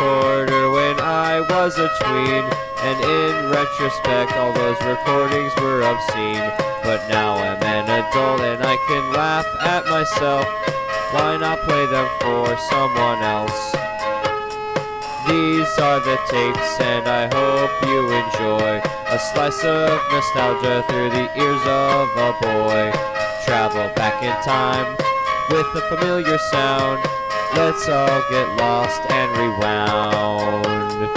recorder when I was a tween. And in retrospect, all those recordings were obscene. But now I'm an adult and I can laugh at myself. Why not play them for someone else? These are the tapes, and I hope you enjoy a slice of nostalgia through the ears of a boy. Travel back in time with a familiar sound. Let's all get lost and rewound.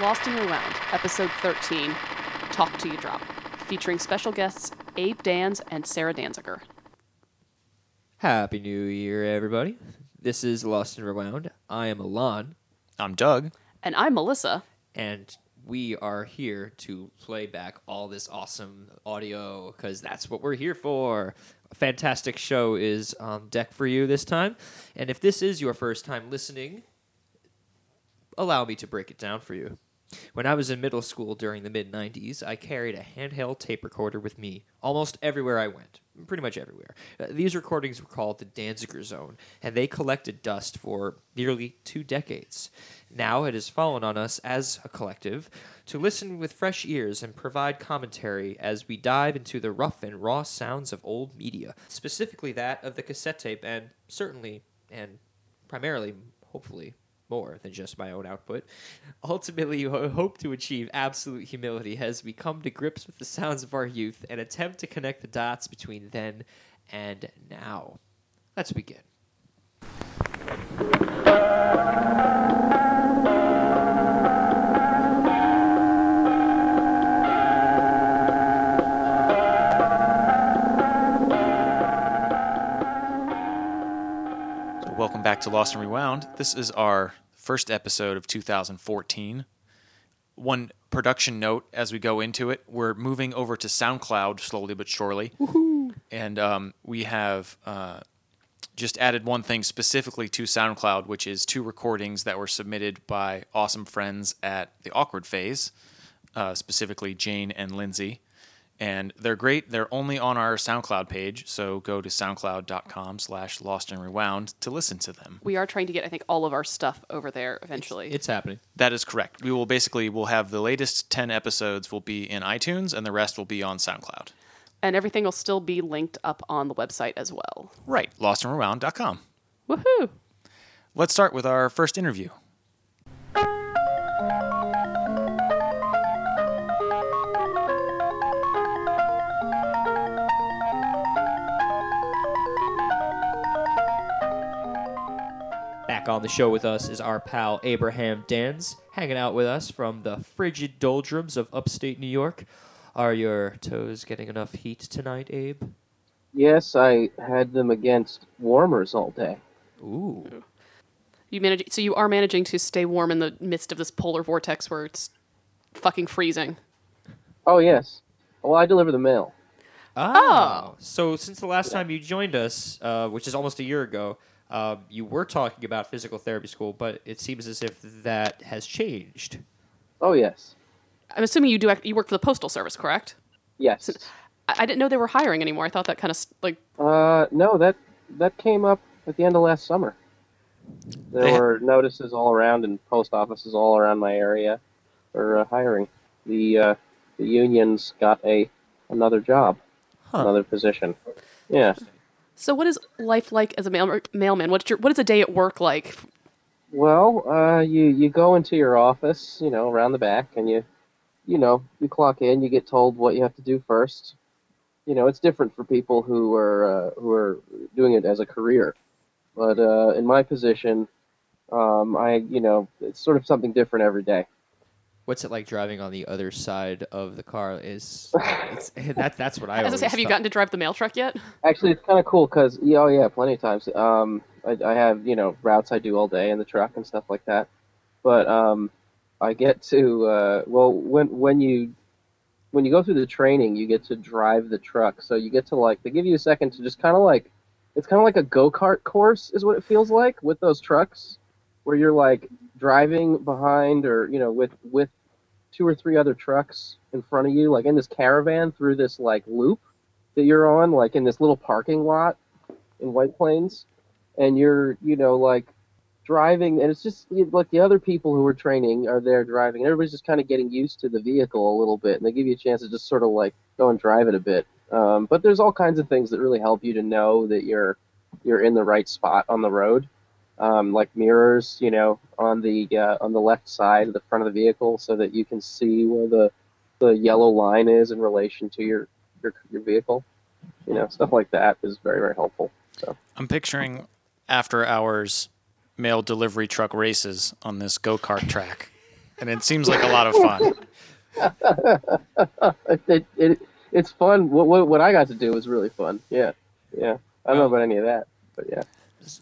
Lost and Rewound, episode 13, Talk Till You Drop, featuring special guests Abe Danz and Sarrah Danziger. Happy New Year, everybody. This is Lost and Rewound. I am Alon, I'm Doug. And I'm Melissa. and we are here to play back all this awesome audio because that's what we're here for. Fantastic show is on deck for you this time. And if this is your first time listening, allow me to break it down for you. When I was in middle school during the mid 90s, I carried a handheld tape recorder with me almost everywhere I went, pretty much everywhere. Uh, these recordings were called the Danziger Zone, and they collected dust for nearly two decades. Now it has fallen on us as a collective to listen with fresh ears and provide commentary as we dive into the rough and raw sounds of old media, specifically that of the cassette tape, and certainly and primarily, hopefully, more than just my own output. Ultimately, ho- hope to achieve absolute humility as we come to grips with the sounds of our youth and attempt to connect the dots between then and now. Let's begin. To Lost and Rewound. This is our first episode of 2014. One production note as we go into it: we're moving over to SoundCloud slowly but surely, and um, we have uh, just added one thing specifically to SoundCloud, which is two recordings that were submitted by awesome friends at the Awkward Phase, uh, specifically Jane and Lindsay. And they're great. They're only on our SoundCloud page, so go to soundcloud.com slash lost and rewound to listen to them. We are trying to get, I think, all of our stuff over there eventually. It's happening. That is correct. We will basically we'll have the latest 10 episodes will be in iTunes and the rest will be on SoundCloud. and everything will still be linked up on the website as well. Right, lostandrewound.com. Woohoo! Let's start with our first interview. Back on the show with us is our pal Abraham Danz, hanging out with us from the frigid doldrums of upstate New York. Are your toes getting enough heat tonight, Abe? Yes, I had them against warmers all day. Ooh. You manage, so you are managing to stay warm in the midst of this polar vortex where it's fucking freezing. Oh yes. Well, I deliver the mail. Oh. So since the last time you joined us, uh, which is almost a year ago, uh, you were talking about physical therapy school, but it seems as if that has changed. Oh yes. I'm assuming you do. act- You work for the postal service, correct? Yes. I, I didn't know they were hiring anymore. I thought that kind of like Uh, no, that that came up at the end of last summer. There They- were notices all around and post offices all around my area for uh, hiring. The uh, the unions got a another job, another position. Yeah. So, what is life like as a mail- mailman? What's your what is a day at work like? Well, uh, you you go into your office, you know, around the back, and you, you know, you clock in. You get told what you have to do first. You know, it's different for people who are uh, who are doing it as a career, but uh, in my position, um, I, you know, it's sort of something different every day. What's it like driving on the other side of the car? Is it's, that that's what I I was always say, have you thought. gotten to drive the mail truck yet? Actually, it's kind of cool because, yeah, oh yeah, plenty of times. Um, I, I have you know routes I do all day in the truck and stuff like that, but um, I get to uh, well when when you when you go through the training, you get to drive the truck. So you get to like they give you a second to just kind of like it's kind of like a go kart course is what it feels like with those trucks, where you're like driving behind or you know with with two or three other trucks in front of you, like in this caravan through this like loop that you're on, like in this little parking lot in White Plains, and you're, you know, like driving, and it's just like the other people who are training are there driving, and everybody's just kind of getting used to the vehicle a little bit, and they give you a chance to just sort of like go and drive it a bit. Um, but there's all kinds of things that really help you to know that you're you're in the right spot on the road, um, like mirrors, you know, on the uh, on the left side of the front of the vehicle, so that you can see where the the yellow line is in relation to your your, your vehicle. You know, stuff like that is very very helpful. So I'm picturing after hours mail delivery truck races on this go kart track, and it seems like a lot of fun. it, it it's fun. What, what what I got to do was really fun. Yeah, yeah. I don't know about any of that, but yeah.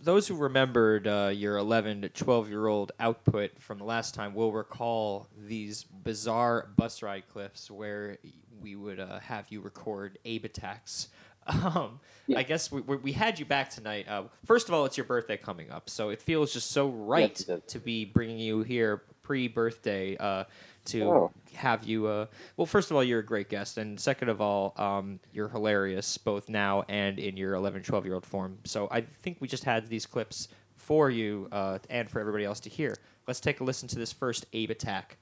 Those who remembered uh, your 11 to 12 year old output from the last time will recall these bizarre bus ride clips where we would uh, have you record Abe attacks. Um, Yeah. I guess we, we we had you back tonight. Uh, first of all, it's your birthday coming up, so it feels just so right Yes, to be bringing you here pre birthday uh, to Oh. have you. Uh, well, first of all, you're a great guest, and second of all, um, you're hilarious both now and in your 11, 12 year old form. So I think we just had these clips for you uh, and for everybody else to hear. Let's take a listen to this first Abe attack.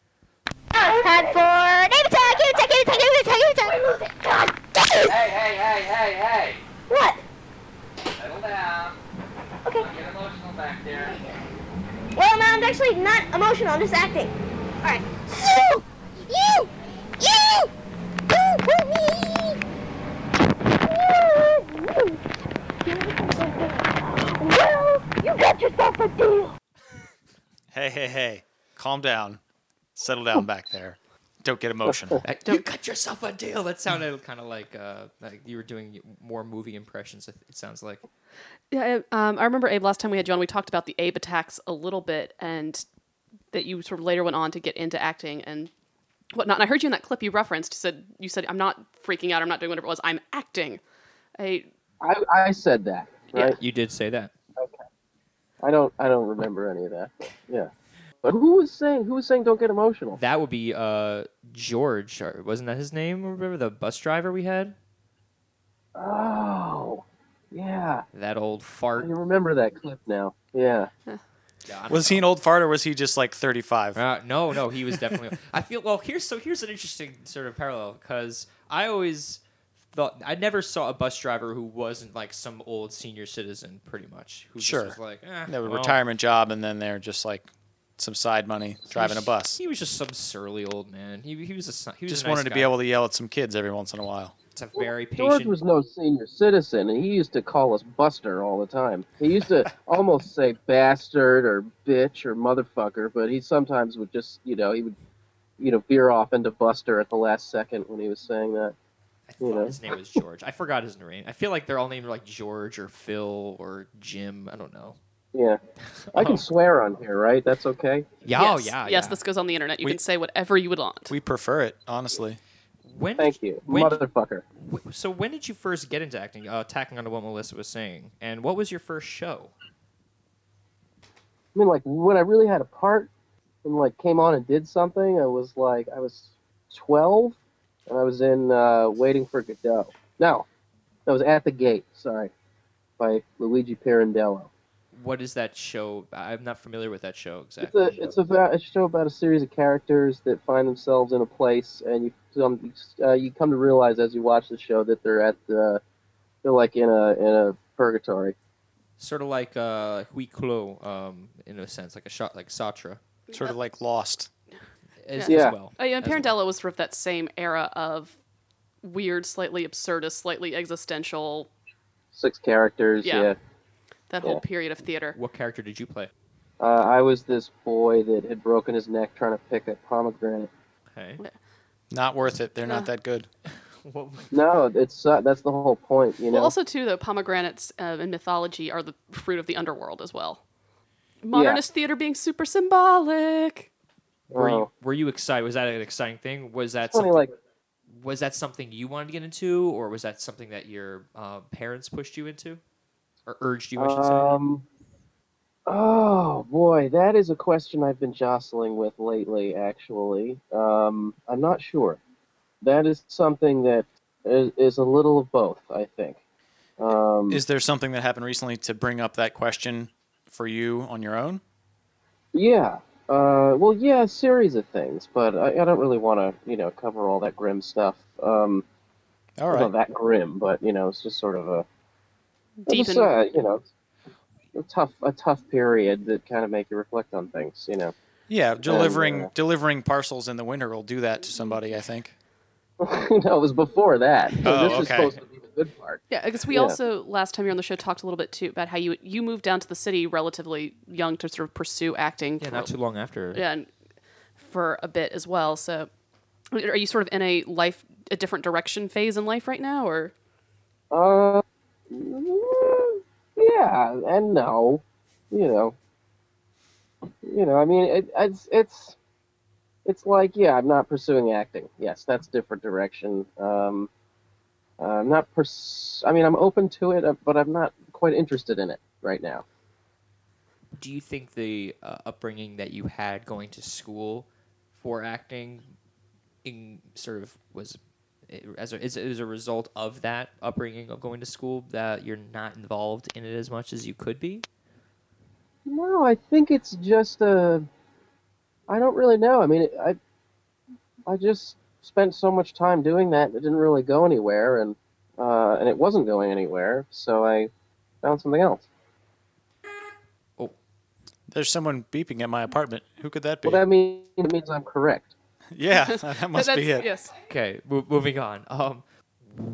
Time for name attack, name attack, name attack, name attack, name attack. God damn it! Hey, hey, hey, hey, hey! What? Settle down. Okay. Don't get emotional back there. Well, no, I'm actually not emotional. I'm just acting. All right. You, you, you, you, Well, you got yourself a deal. Hey, hey, hey, calm down, settle down back there. Don't get emotional. Uh, you got yourself a deal. That sounded kind of like uh, like you were doing more movie impressions. It it sounds like. Yeah, um, I remember Abe last time we had you on. We talked about the Abe attacks a little bit, and that you sort of later went on to get into acting and whatnot. And I heard you in that clip you referenced. Said you said I'm not freaking out. I'm not doing whatever it was. I'm acting. I I, I said that, right? You did say that. Okay. I don't I don't remember any of that. yeah. But who was saying who was saying don't get emotional? That would be uh, George. or Wasn't that his name? Remember the bus driver we had? Oh, yeah. That old I fart. remember that clip now. Yeah. Yeah, I don't Was he an old fart or was he just like 35? Uh, no, no, he was definitely. I feel well. Here's so here's an interesting sort of parallel because I always thought I never saw a bus driver who wasn't like some old senior citizen, pretty much. Who Sure. just was like, eh, They have a well, retirement job and then they're just like some side money driving a bus. He was just some surly old man. He, he was a he was Just a nice wanted to be able to yell at some kids every once in a while. It's a very George was no senior citizen, and he used to call us Buster all the time. He used to almost say bastard or bitch or motherfucker, but he sometimes would just, you know, he would, you know, veer off into Buster at the last second when he was saying that. I you thought know. his name was George. I forgot his name. I feel like they're all named like George or Phil or Jim. I don't know. Yeah. I can Oh. swear on here, right? That's okay. Yeah, oh yes, yeah, yes. yeah. This goes on the internet. You We- can say whatever you would want. We prefer it, honestly. When Thank you, when- motherfucker. Wh- So when did you first get into acting? Uh, tacking onto what Melissa was saying, and what was your first show? I mean, like when I really had a part and like came on and did something, I was like I was twelve, and I was in uh, Waiting for Godot. No, that was At the Gate. Sorry, by Luigi Pirandello. What is that show? I'm not familiar with that show exactly. It's exactly. a it's about a show about a series of characters that find themselves in a place, and you come uh, you come to realize as you watch the show that they're at the they're like in a in a purgatory. sort of like uh, Huis Clos, um, in a sense, like a shot like Sartre Sort of like Lost. as, Yeah. as well. Oh, yeah, and as well. Was sort of that same era of weird, slightly absurdist, slightly existential, Six characters. Yeah. yeah. That whole period of theater. What character did you play? Uh, I was this boy that had broken his neck trying to pick a pomegranate. Okay. Not worth it. They're Uh. not that good. No, it's uh, that's the whole point, you know. Well, also too, though, pomegranates uh, in mythology are the fruit of the underworld as well. Modernist theater being super symbolic. were you Oh. were you excited? Was that an exciting thing? Was that something, like was that something you wanted to get into, or was that something that your uh, parents pushed you into, or urged you? I should say. um, oh boy, that is a question I've been jostling with lately. Actually, um, I'm not sure. That is something that is, is a little of both, I think. Um, Is there something that happened recently to bring up that question for you on your own? Yeah. Uh, well, yeah, a series of things, but I, I don't really want to, you know, cover all that grim stuff. Um, All Not that grim, but you know, it's just sort of a, Deep just, in- uh, you know, a tough, a tough period that kind of make you reflect on things. You know. Yeah, delivering uh, delivering parcels in the winter will do that to somebody. I think. no, it was before that. So Oh, this is supposed to be the good part. Yeah, because we Yeah. also last time you were on the show talked a little bit too about how you you moved down to the city relatively young to sort of pursue acting. Yeah, for- not too long after. yeah, and for a bit as well. So, are you sort of in a life a different direction phase in life right now, or Uh, yeah, and no, you know, you know. I mean, it, it's it's it's like, yeah, I'm not pursuing acting. Yes, that's different direction. Um, I'm not pers- I mean, I'm open to it, uh, but I'm not quite interested in it right now. Do you think the uh, upbringing that you had going to school for acting, in sort of was as a, is it as a result of that upbringing of going to school that you're not involved in it as much as you could be? No, I think it's just uh I don't really know. I mean, it, I I just spent so much time doing that, it didn't really go anywhere, and uh, and it wasn't going anywhere, so I found something else. Oh, there's someone beeping at my apartment. Who could that be? Well, that means it means I'm correct. yeah, that must be it. Yes. Okay, mo- moving on. Um,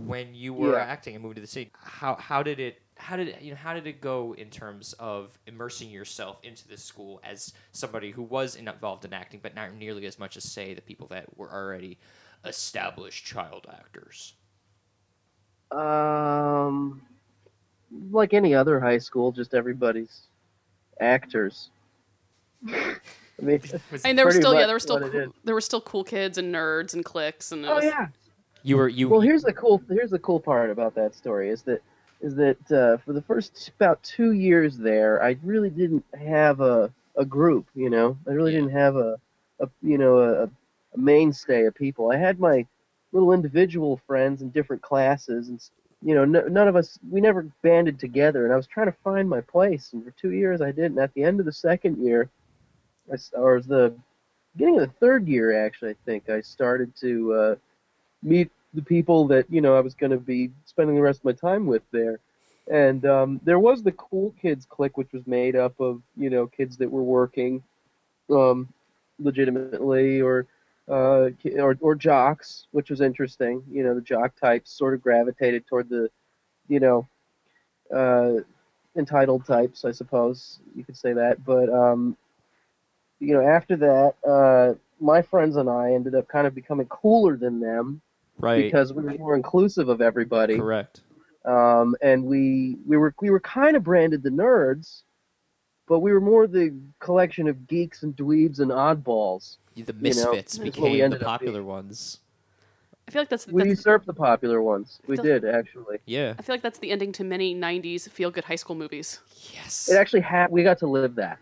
when you were Yeah. acting and moved to the city, how how did it how did it, you know how did it go in terms of immersing yourself into this school as somebody who was involved in acting, but not nearly as much as say the people that were already established child actors? Um, like any other high school, just everybody's actors. I mean, I mean, there were still yeah, there were still cool, there were still cool kids and nerds and cliques and oh was, yeah. You were you Well, here's the cool here's the cool part about that story is that is that uh, for the first about two years there, I really didn't have a a group. You know, I really Yeah. didn't have a, a you know a, a mainstay of people. I had my little individual friends in different classes, and you know, no, none of us we never banded together. And I was trying to find my place, and for two years I did. And at the end of the second year, I, s- or the beginning of the third year actually, I think I started to. Uh, meet the people that you know I was going to be spending the rest of my time with there. And um, there was the cool kids clique, which was made up of you know kids that were working um, legitimately, or uh, or or jocks, which was interesting. You know, the jock types sort of gravitated toward the you know uh, entitled types, I suppose you could say that. But um, you know, after that, uh, my friends and I ended up kind of becoming cooler than them right because we were more inclusive of everybody. correct. Um, and we we were we were kind of branded the nerds, but we were more the collection of geeks and dweebs and oddballs. The misfits that's what we became the popular ones. I feel like that's, We usurped the popular ones. We feel- did actually. Yeah. I feel like that's the ending to many '90s feel-good high school movies. Yes. It actually had. We got to live that.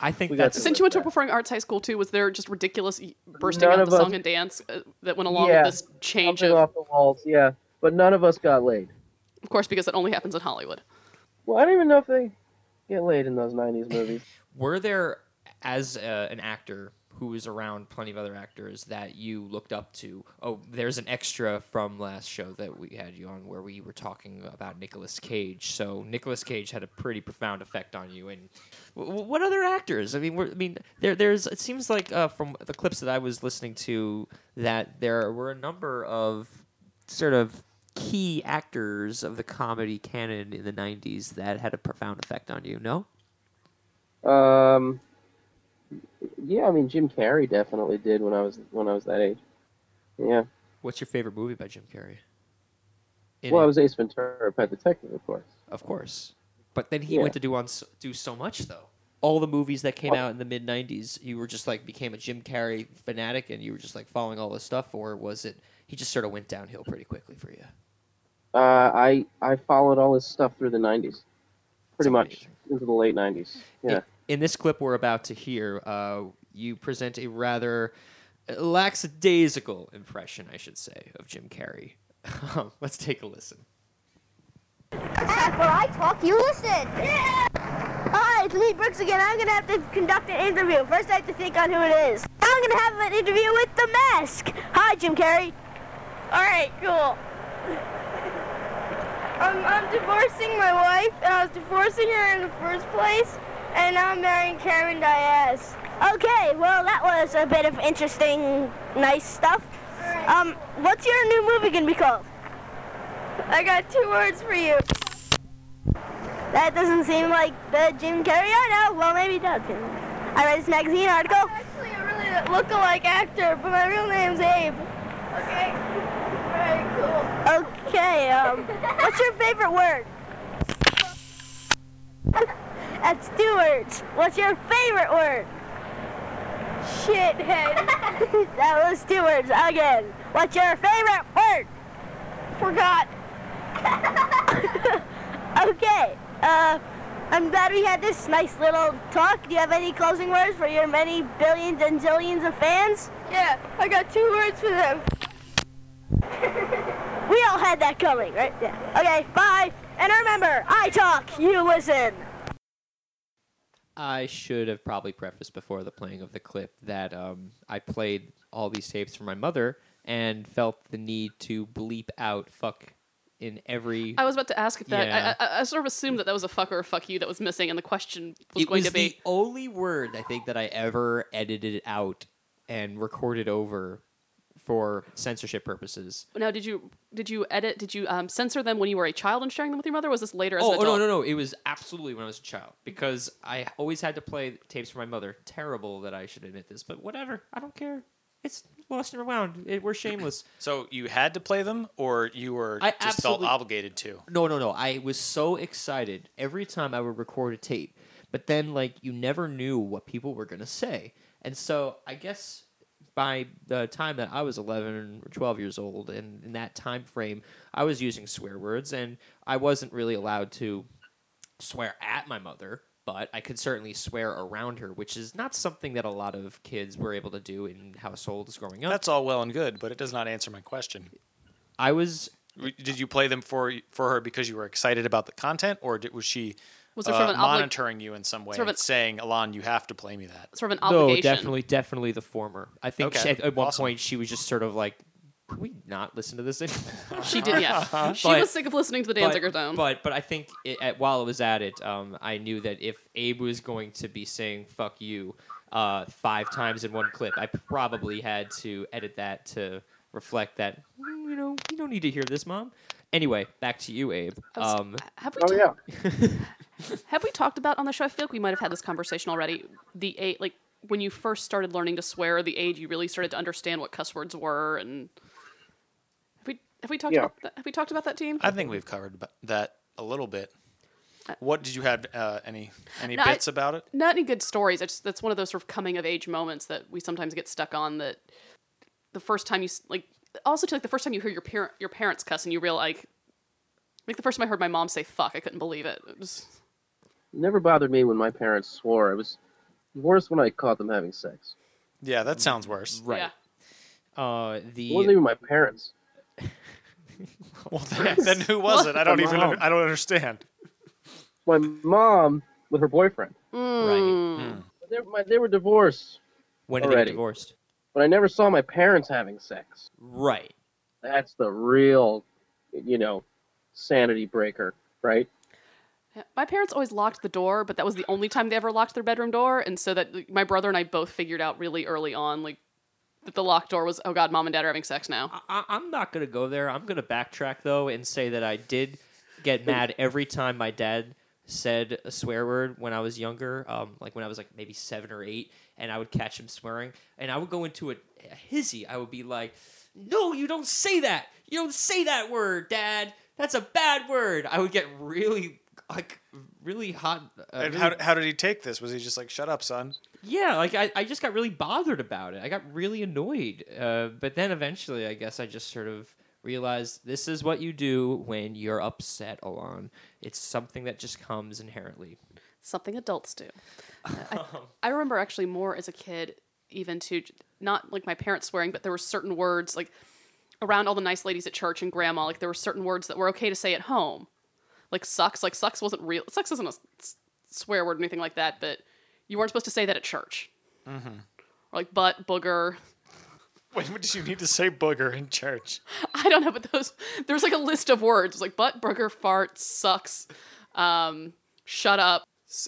I think we got that's to- Since you went to a performing arts high school too, was there just ridiculous bursting None out the us- song and dance uh, that went along Yeah, with this change Jumping of, off the walls, yeah. But none of us got laid. of course, because it only happens in Hollywood. Well, I don't even know if they get laid in those '90s movies. Were there, as uh, an actor who was around plenty of other actors that you looked up to? Oh, there's an extra from last show that we had you on where we were talking about Nicolas Cage. So Nicolas Cage had a pretty profound effect on you. And w- what other actors? I mean, I mean, there, there's. It seems like uh, from the clips that I was listening to that there were a number of sort of key actors of the comedy canon in the 90s that had a profound effect on you no Um, yeah, I mean Jim Carrey definitely did when I was when I was that age. Yeah. What's your favorite movie by Jim Carrey? In well, it, I was Ace Ventura, Pet Detective, of course. of course. But then he Yeah. went to do on do so much though. All the movies that came out in the mid '90s, you were just like became a Jim Carrey fanatic, and you were just like following all this stuff, or was it he just sort of went downhill pretty quickly for you? Uh, I I followed all his stuff through the '90s, pretty much into the late '90s. Yeah. In, in this clip we're about to hear, uh, you present a rather lackadaisical impression, I should say, of Jim Carrey. Um, Let's take a listen. Except where I talk, you listen. Yeah. All right, to meet Brooks again, I'm gonna have to conduct an interview. First, I have to think on who it is. I'm gonna have an interview with the mask. Hi, Jim Carrey. All right, cool. I'm, I'm divorcing my wife, and I was divorcing her in the first place, and I'm marrying Karen Diaz. Okay, well, that was a bit of interesting, nice stuff. Um, what's your new movie gonna be called? I got two words for you. That doesn't seem like the Jim Carrey I know. Well, maybe it does. I read this magazine article. I'm actually a really look-alike actor, but my real name's Abe. Okay. Very cool. Okay. Um, what's your favorite word? That's two. What's your favorite word? Shithead. that was words again. What's your favorite word? Forgot. okay. Uh, I'm glad we had this nice little talk. Do you have any closing words for your many billions and zillions of fans? Yeah, I got two words for them. we all had that coming, right? Yeah. Okay, bye. And remember, I talk, you listen. I should have probably prefaced before the playing of the clip that um, I played all these tapes for my mother and felt the need to bleep out fuck in every. I was about to ask if that. Yeah. I, I, I sort of assumed that that was a fuck or a fuck you that was missing, and the question was it going was to be. the only word I think that I ever edited out and recorded over for censorship purposes. Now, did you did you edit? Did you um, censor them when you were a child and sharing them with your mother? Was this later as Oh, an oh, no, no, no! It was absolutely when I was a child because I always had to play tapes for my mother. Terrible that I should admit this, but whatever. I don't care. It's Lost and Rewound. It, we're shameless. So you had to play them, or you were I just felt obligated to? No, no, no. I was so excited every time I would record a tape, but then like you never knew what people were gonna say, and so I guess by the time that I was eleven or twelve years old, and in that time frame, I was using swear words, and I wasn't really allowed to swear at my mother. But I could certainly swear around her, which is not something that a lot of kids were able to do in households growing up. That's all well and good, but it does not answer my question. I was Did you play them for for her because you were excited about the content, or did, was she Was there uh, sort of an obli- monitoring you in some way, sort of an- saying, "Alon, you have to play me that"? Sort of an obligation. No, definitely, definitely the former. I think Okay, she, at, at one point she was just sort of like, "Can we not listen to this anymore?" She did, yeah. she But- was sick of listening to the but, Danziger Zone. but but I think it, at, while it was at it, um, I knew that if Abe was going to be saying "fuck you" uh, five times in one clip, I probably had to edit that to reflect that. "Mm, You know, you don't need to hear this, mom. Anyway, back to you, Abe. Was- Um, have we Oh ta- yeah. have we talked about on the show? I feel like we might have had this conversation already. The age, like when you first started learning to swear, the age you really started to understand what cuss words were, and have we have we talked Yeah. about that? Have we talked about that team? I think we've covered that a little bit. What did you have? Uh, any any No, I- bits about it? Not any good stories. It's that's one of those sort of coming of age moments that we sometimes get stuck on. That the first time you like, also too, like the first time you hear your parent your parents cuss and you realize like, like the first time I heard my mom say "fuck," I couldn't believe it. It was It never bothered me when my parents swore. It was worse when I caught them having sex. Yeah, that sounds worse. right. yeah. Uh, It wasn't even my parents. Well, then, then who was it? I don't even. mom. under- I don't understand. My mom with her boyfriend. right. Mm. They, my, they were divorced, When did they get Already. divorced? but I never saw my parents having sex. Right. That's the real, you know, sanity breaker, right? Yeah, My parents always locked the door, but that was the only time they ever locked their bedroom door, and so that like, my brother and I both figured out really early on, like that the locked door was, oh god, mom and dad are having sex now. I, I'm not gonna go there. I'm gonna backtrack though and say that I did get mad every time my dad said a swear word when I was younger, um, like when I was like maybe seven or eight, and I would catch him swearing, and I would go into a, a hizzy. I would be like, "No, you don't say that. You don't say that word, Dad. That's a bad word." I would get really like really hot. Uh, And really- how, how did he take this? Was he just like, "Shut up, son"? yeah, like I, I just got really bothered about it. I got really annoyed. Uh, but then eventually, I guess I just sort of realized this is what you do when you're upset, Alon. It's something that just comes inherently. Something adults do. I, I remember actually more as a kid, even to not like my parents swearing, but there were certain words like around all the nice ladies at church and grandma. Like there were certain words that were okay to say at home, like sucks. Like sucks wasn't real. Sucks isn't a s- swear word or anything like that, but you weren't supposed to say that at church. Mm-hmm. Or like butt, booger. When did you need to say booger in church? I don't know, but those there was like a list of words. It was like butt, booger, fart, sucks, um, shut up.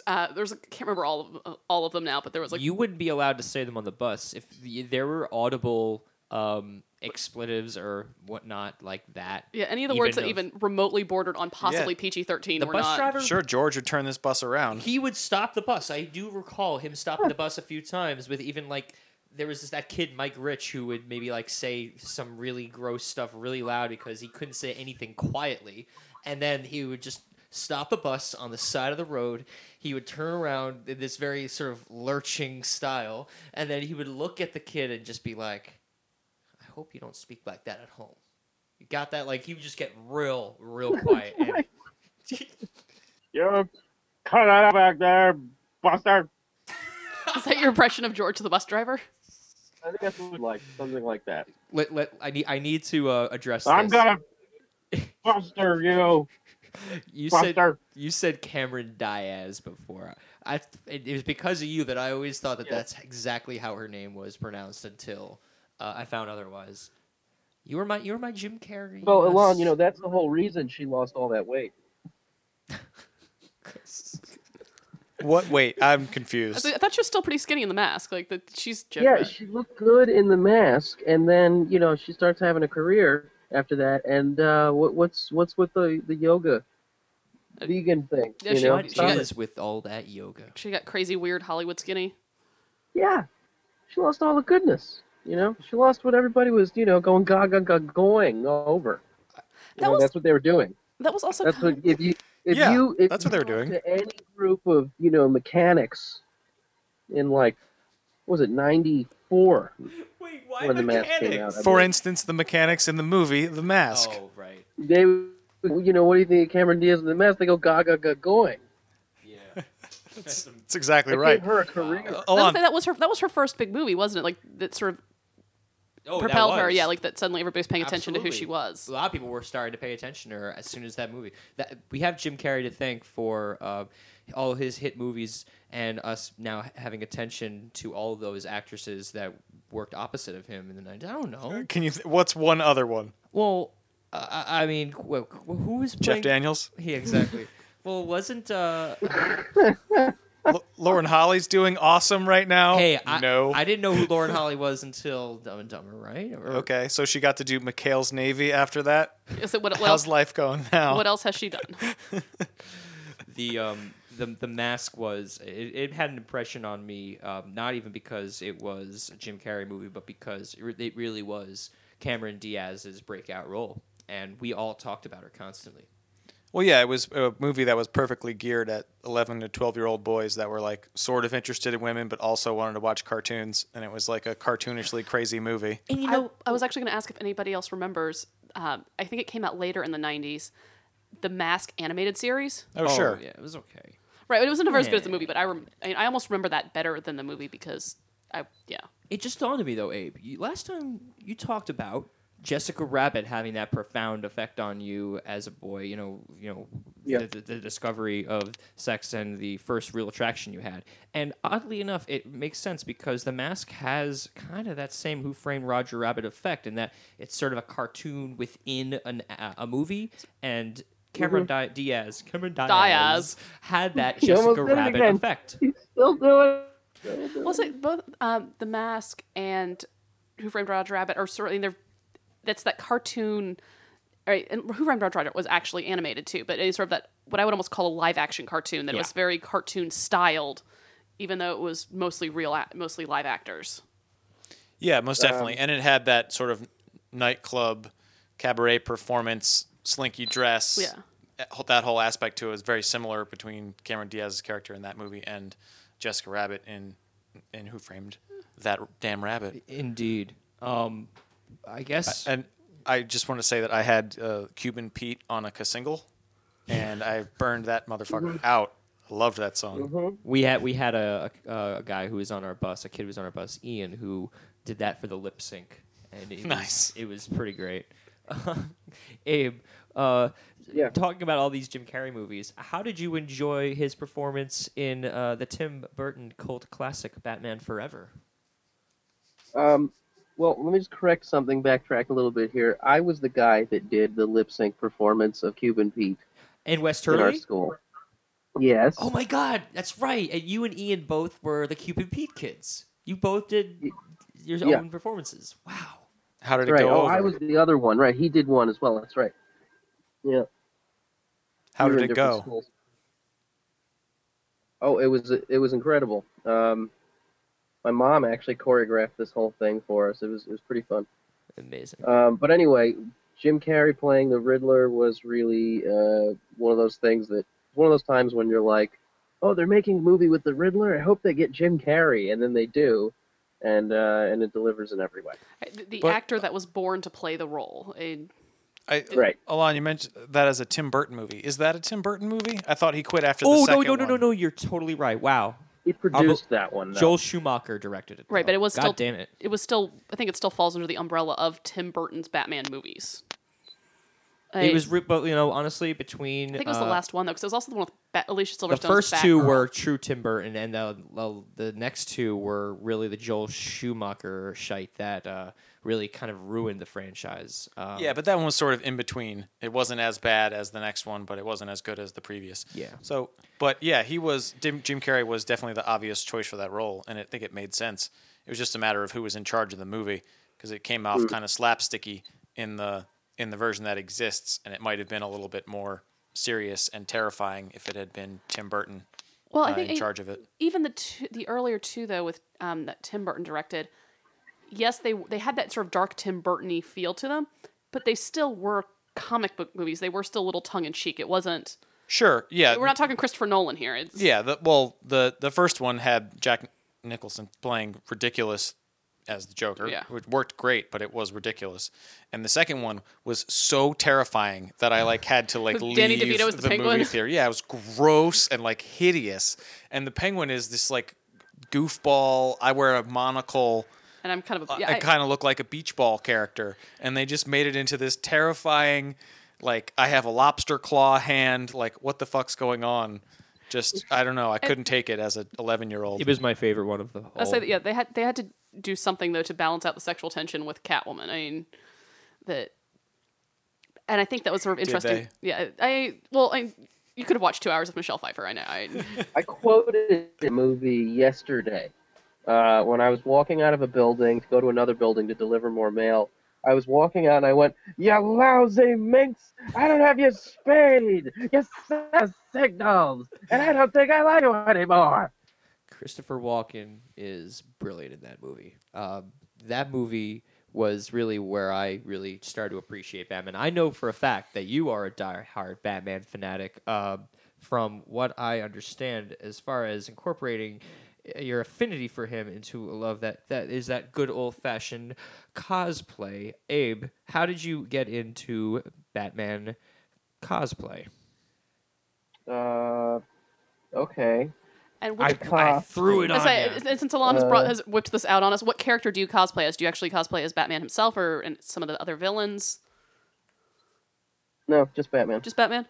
Uh, there's I can't remember all of all of them now, but there was like you wouldn't be allowed to say them on the bus if the, there were audible um, expletives or whatnot like that. yeah any of the words that if- even remotely bordered on possibly Yeah. PG thirteen The were bus not. driver Sure, George would turn this bus around. he would stop the bus. I do recall him stopping the bus a few times with even like there was this, that kid Mike Rich who would maybe like say some really gross stuff really loud because he couldn't say anything quietly, and then he would just stop the bus on the side of the road. He would turn around in this very sort of lurching style, and then he would look at the kid and just be like, "I hope you don't speak like that at home." You got that? Like he would just get real, real quiet. And You cut that out back there, Buster. Is that your impression of George the bus driver? I think that's what, like something like that. let, let I need I need to uh, address. This. I'm this. gonna Buster you, You said you said Cameron Diaz before. I it, it was because of you that I always thought that Yeah. that's exactly how her name was pronounced until uh, I found otherwise. You were my you were my Jim Carrey. Well, yes. Alon, you know that's the whole reason she lost all that weight. What? Wait, I'm confused. I thought she was still pretty skinny in the mask. Like that, she's Yeah, she looked good in the mask, and then you know she starts having a career after that. And uh, what, what's what's with the the yoga vegan thing? Yeah, you she- know, what she got- is with all that yoga? she got crazy weird Hollywood skinny. yeah, she lost all the goodness. You know, she lost what everybody was you know going gaga ga going over. You That know, was- that's what they were doing. That was also That's what kind if you if Yeah, you if that's what they were doing. To any group of you know mechanics in like what was it ninety four Wait, why when the mask came out? I For mean, instance, the mechanics in the movie The Mask. Oh right, they you know what do you think of Cameron Diaz in the mask? They go gaga ga going. yeah. That's, that's exactly That right. gave her a career. Uh, of, Alon, that was her. That was her first big movie, wasn't it? Like that sort of oh, propelled her. Yeah, like that. Suddenly, everybody's paying attention to who she was. A lot of people were starting to pay attention to her as soon as that movie. That we have Jim Carrey to thank for uh, all his hit movies and us now having attention to all of those actresses that worked opposite of him in the nineties. I don't know. can you? Th- what's one other one? Well, uh, I I mean, wh- wh- who was Jeff playing? Daniels. Yeah, exactly. well, wasn't uh, L- Lauren Holly's doing awesome right now. hey, I, no. I didn't know who Lauren Holly was until Dumb and Dumber, right? Or- okay, so she got to do McHale's Navy after that. Is it what, what How's else? life going now? What else has she done? the um the the mask was it, it had an impression on me um, not even because it was a Jim Carrey movie but because it, re- it really was Cameron Diaz's breakout role and we all talked about her constantly. Well, yeah, it was a movie that was perfectly geared at 11 to 12 year old boys that were like sort of interested in women, but also wanted to watch cartoons. And it was like a cartoonishly crazy movie. And you I, I was actually going to ask if anybody else remembers. Um, I think it came out later in the '90s. The Mask animated series. Oh, sure. yeah, it was okay. Right, it was never as good as the movie, but I, rem- I, I almost remember that better than the movie because I yeah. It just dawned on me though, Abe. You, last time you talked about Jessica Rabbit having that profound effect on you as a boy. You know, you know, Yeah. the, the, the discovery of sex and the first real attraction you had. And oddly enough, it makes sense because The Mask has kind of that same Who Framed Roger Rabbit effect in that it's sort of a cartoon within an, a, a movie and. Cameron Di- Diaz, Cameron Diaz, Diaz. had that You almost Jessica Rabbit effect. He's still doing it. Was it both um, the Mask and Who Framed Roger Rabbit are certainly they're that's that cartoon. Right, and Who Framed Roger Rabbit was actually animated too, but it's sort of that what I would almost call a live action cartoon that Yeah. was very cartoon styled, even though it was mostly real, mostly live actors. Yeah, most definitely. and it had that sort of nightclub cabaret performance, slinky dress. Yeah. That whole aspect to it is very similar between Cameron Diaz's character in that movie and Jessica Rabbit in in Who Framed That Damn Rabbit. Indeed. Um, I guess And I just want to say that I had uh, Cuban Pete on a single, and I burned that motherfucker out. I loved that song. we had we had a, a, a guy who was on our bus, a kid who was on our bus, Ian, who did that for the lip sync, and it Nice. was, it was pretty great. Abe, uh, Yeah. talking about all these Jim Carrey movies, how did you enjoy his performance in uh, the Tim Burton cult classic Batman Forever? Um, well, let me just correct something, backtrack a little bit here. I was the guy that did the lip sync performance of Cuban Pete in West Hurley? in our school. Yes. Oh my God, that's right. And you and Ian both were the Cuban Pete kids. You both did your yeah. own performances. Wow. How did it right. go Oh, over? I was the other one. Right. He did one as well. That's right. Yeah. How We did it go? schools. Oh, it was it was incredible. Um, my mom actually choreographed this whole thing for us. It was it was pretty fun. Amazing. Um, but anyway, Jim Carrey playing the Riddler was really uh, one of those things that one of those times when you're like, oh, they're making a movie with the Riddler. I hope they get Jim Carrey, and then they do, and uh, and it delivers in every way. The, the But- actor that was born to play the role. And I, Right. Alon, you mentioned that as a Tim Burton movie. Is that a Tim Burton movie? I thought he quit after the Oh no second no no no one. no! You're totally right. Wow. He produced that one. Though. Joel Schumacher directed it. Right, though. but it was God still- damn it. it was still, I think it still falls under the umbrella of Tim Burton's Batman movies. I, It was, re- but you know, honestly, between I think it was the uh, last one though, because it was also the one with ba- Alicia Silverstone. the first two Batgirl. were true Tim Burton, and the, the the next two were really the Joel Schumacher shite that uh, really kind of ruined the franchise. Um, Yeah, but that one was sort of in between. It wasn't as bad as the next one, but it wasn't as good as the previous. Yeah. So, but yeah, he was Jim, Jim Carrey was definitely the obvious choice for that role, and I think it made sense. It was just a matter of who was in charge of the movie because it came off kind of slapsticky in the in the version that exists, and it might have been a little bit more serious and terrifying if it had been Tim Burton Well, I uh, think in it- charge of it. even the two, the earlier two though with um, that Tim Burton directed, yes, they they had that sort of dark Tim Burton-y feel to them, but they still were comic book movies. They were still a little tongue in cheek. It wasn't. Sure, yeah, We're not talking Christopher Nolan here. It's, Yeah, the, well, the the first one had Jack Nicholson playing ridiculous as the Joker, Yeah. which worked great, but it was ridiculous. And the second one was so terrifying that I like had to like leave Danny DeVito as the penguin? movie theater. Yeah, it was gross and like hideous. And the penguin is this like goofball. I wear a monocle. And I'm kind of a, uh, I- yeah, I, I- kind of look like a beach ball character, and they just made it into this terrifying, like I have a lobster claw hand. Like what the fuck's going on? Just I don't know. I couldn't take it as an 11 year old. it was my favorite one of the whole. I say that yeah, they had they had to do something though to balance out the sexual tension with Catwoman. I mean, that, and I think that was sort of interesting. Yeah, I well, I you could have watched two hours of Michelle Pfeiffer. I know. I, I quoted the movie yesterday uh, when I was walking out of a building to go to another building to deliver more mail. I was walking out and I went, "You lousy minx! I don't have your spade, your signals, and I don't think I like you anymore." Christopher Walken is brilliant in that movie. Um, that movie was really where I really started to appreciate Batman. I know for a fact that you are a die-hard Batman fanatic. Um, from what I understand, as far as incorporating your affinity for him into a love that that is that good old-fashioned cosplay. Abe, how did you get into Batman cosplay? Uh, okay. and I, which, I threw it I on say, you. since Alon has brought Uh, has whipped this out on us, what character do you cosplay as? Do you actually cosplay as Batman himself or and some of the other villains? No, just Batman. Just Batman.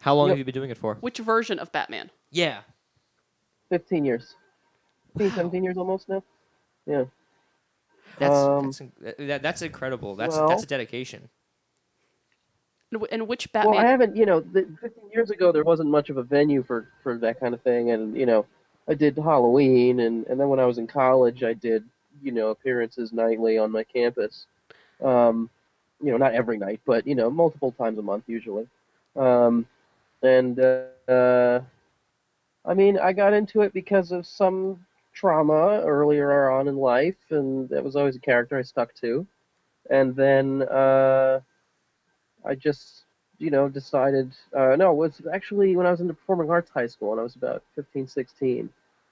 How long Yep. have you been doing it for? Which version of Batman? Yeah. 15 years. 15, 17 years almost now. Yeah. That's Um, that's, that, that's incredible. That's well- that's a dedication. And, which and which Well, I haven't, you know, the, 15 years ago there wasn't much of a venue for, for that kind of thing, and you know, I did Halloween, and, and then when I was in college, I did, you know, appearances nightly on my campus. Um, you know, not every night, but you know, multiple times a month usually. Um, and uh, uh, I mean, I got into it because of some trauma earlier on in life, and that was always a character I stuck to. And then uh, I just, you know, decided. Uh, no, it was actually when I was in the performing arts high school, and I was about 15, 16.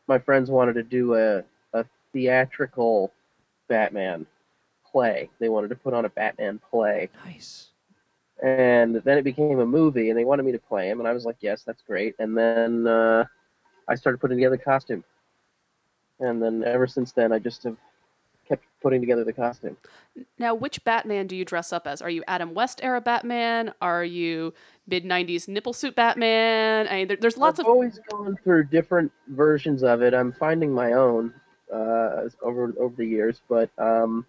My friends wanted to do a, a theatrical Batman play. They wanted to put on a Batman play Nice. and then it became a movie and they wanted me to play him and i was like yes that's great and then uh, i started putting together the costume and then ever since then i just have kept putting together the costume. Now, which Batman do you dress up as? Are you Adam West era Batman? Are you mid '90s nipple suit Batman? I mean, there, there's lots I've of always gone through different versions of it. I'm finding my own uh, over over the years, but um,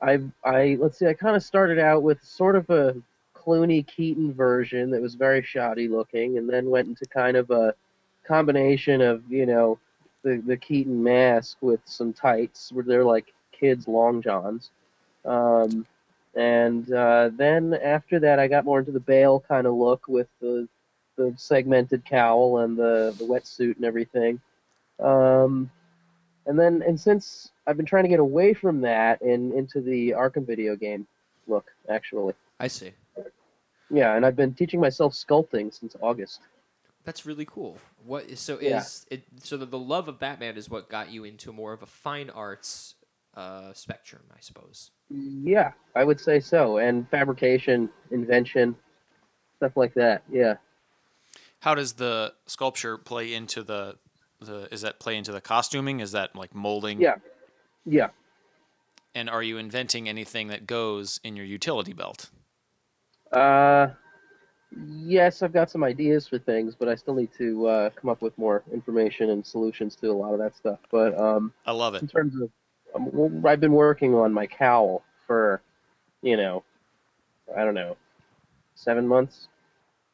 I I let's see. I kind of started out with sort of a Clooney Keaton version that was very shoddy looking, and then went into kind of a combination of you know the the Keaton mask with some tights where they're like kids long johns. Um, and uh, then after that, I got more into the Bale kind of look with the the segmented cowl and the the wetsuit and everything. Um, and then and since I've been trying to get away from that and into the Arkham video game look, actually. I see. Yeah, and I've been teaching myself sculpting since August. That's really cool. What so Yeah. is it? So the, the love of Batman is what got you into more of a fine arts uh, spectrum, I suppose. Yeah, I would say so. And fabrication, invention, stuff like that. Yeah. How does the sculpture play into the the? Is that play into the costuming? Is that like molding? Yeah. Yeah. And are you inventing anything that goes in your utility belt? Uh, yes, I've got some ideas for things, but I still need to uh, come up with more information and solutions to a lot of that stuff. But um, I love it. in terms of, um, well, I've been working on my cowl for, you know, I don't know, seven months.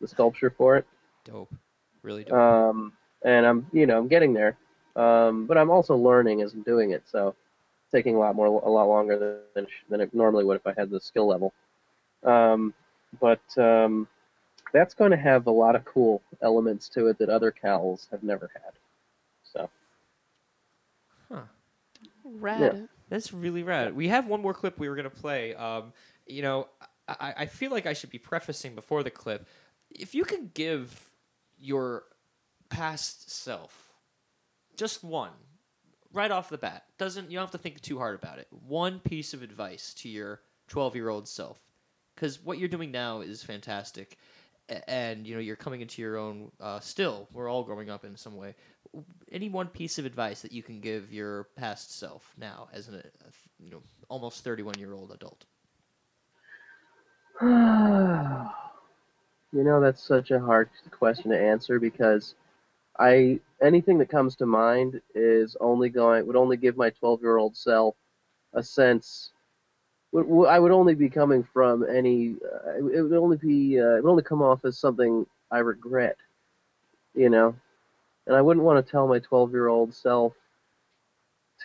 The sculpture for it, Dope. Really dope. um, and I'm, you know, I'm getting there. Um, but I'm also learning as I'm doing it, so it's taking a lot more, a lot longer than than than it normally would if I had the skill level. Um, but um, that's going to have a lot of cool elements to it that other cowls have never had. So Huh. rad. That's really rad. We have one more clip we were gonna play. Um, you know, I, I feel like I should be prefacing before the clip. If you could give your past self just one, right off the bat, doesn't you don't have to think too hard about it. One piece of advice to your twelve-year-old self, because what you're doing now is fantastic, a- and you know you're coming into your own. Uh, still, we're all growing up in some way any one piece of advice that you can give your past self now as an you know almost 31 year old adult you know that's such a hard question to answer because I anything that comes to mind is only going would only give my 12 year old self a sense. I would only be coming from any. Uh, it would only be. Uh, it would only come off as something I regret. You know, and I wouldn't want to tell my 12 year old self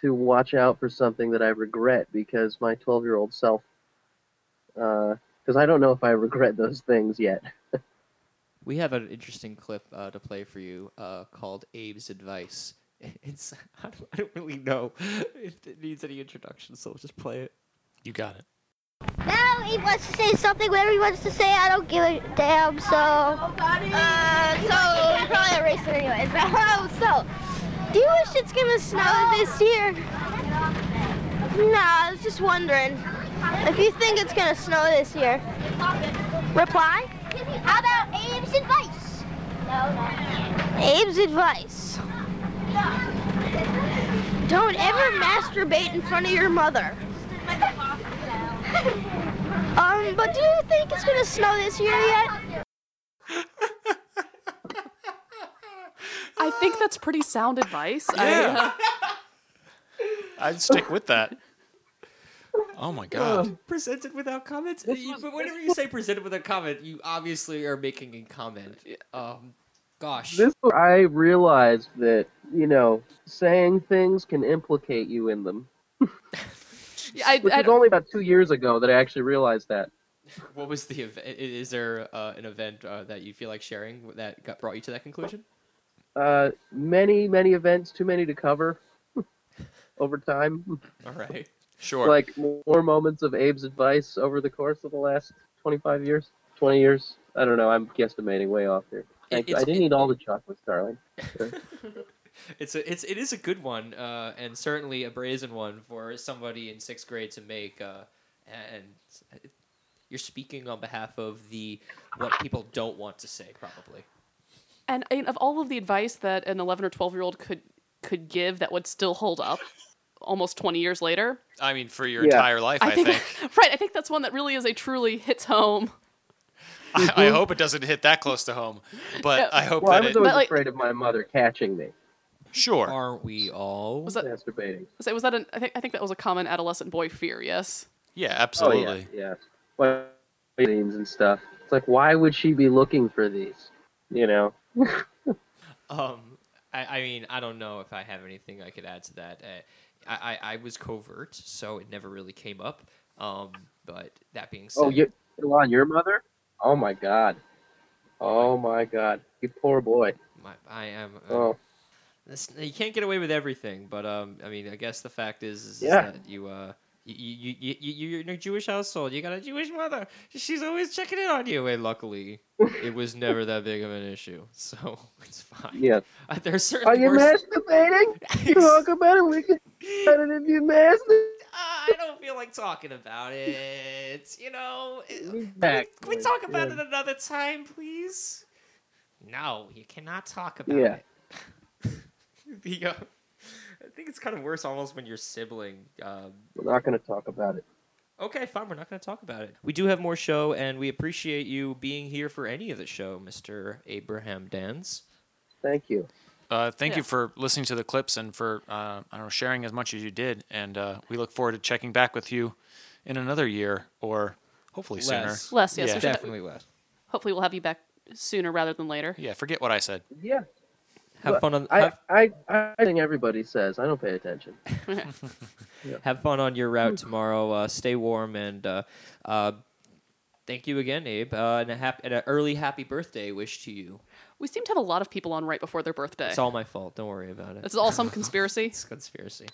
to watch out for something that I regret because my 12 year old self. Because I don't know if I regret those things yet. we have an interesting clip uh, to play for you uh, called abe's advice it's I don't, I don't really know if it needs any introduction so we'll just play it You got it. Now he wants to say something, whatever he wants to say, I don't give a damn, so... Uh, so, you're probably a racer anyways. Oh, so, do you wish it's gonna snow this year? Nah, I was just wondering. If you think it's gonna snow this year, reply. How about Abe's advice? No, no. Abe's advice. Don't ever masturbate in front of your mother. Um, but do you think it's gonna snow this year yet? I think that's pretty sound advice. I, Yeah. uh, I'd stick with that. Oh my god. presented without comment You- but whenever you say presented without comment you obviously are making a comment um gosh This I realized that you know saying things can implicate you in them, yeah, I, which I, was only about two years ago that I actually realized that. what was the event is there uh, an event uh, that you feel like sharing that got brought you to that conclusion Uh, many many events, too many to cover. over time, all right Sure. like more moments of Abe's advice over the course of the last twenty-five years, twenty years. I don't know. I'm guesstimating way off here. Thank. I didn't it- eat all the chocolates, darling. It's a it's it is a good one, uh, and certainly a brazen one for somebody in sixth grade to make. Uh, and you're speaking on behalf of the what people don't want to say, probably. and I mean, of all of the advice that an 11 or 12 year old could could give that would still hold up, almost 20 years later. I mean, for your Yeah. entire life, I, think. right. I think that's one that really is a truly hits home. I, I hope it doesn't hit that close to home, but Yeah. I hope Well, I that was it. always But, like- afraid of my mother catching me Sure. Aren't we all? Was that masturbating. was that, was that an, I think I think that was a common adolescent boy fear. Yes. Yeah, Oh absolutely. yeah, yeah. But scenes and stuff. It's like, why would she be looking for these? You know. Um, I, I mean, I don't know if I have anything I could add to that. Uh, I, I, I was covert, so it never really came up. Um, but that being said, Oh, you on your mother? Oh my god. Oh my god. You poor boy. my, I am. Uh, Oh. This, you can't get away with everything, but um, I mean, I guess the fact is, is Yeah. that you uh. You, you, you, you, you're in a Jewish household. You got a Jewish mother. She's always checking in on you. And luckily, it was never that big of an issue. So it's fine. Yeah. Uh, there's Are you worse. masturbating? Talk about it. We can it if you masturbate. I don't feel like talking about it. You know, it- He's back. we, can we talk about Yeah. it another time, please? No, you cannot talk about Yeah. it. the, uh, I think it's kind of worse almost when your sibling. Um, We're not going to talk about it. okay, fine, we're not going to talk about it. We do have more show, and we appreciate you being here for any of the show, Mister Abraham Danz. Thank you. Uh, thank you for listening to the clips and for uh, I don't know sharing as much as you did, and uh, we look forward to checking back with you in another year or hopefully sooner. Less. Less. Yes. Yeah. Definitely less. Hopefully, we'll have you back sooner rather than later. Yeah, forget what I said. Yeah. Have But fun on. I, Have, I, I think everybody says. I don't pay attention. have fun on your route tomorrow. Uh, stay warm and uh, uh, thank you again, Abe. Uh, and, a hap- and an early happy birthday wish to you. We seem to have a lot of people on right before their birthday. It's all my fault. Don't worry about it. It's all some conspiracy. It's conspiracy.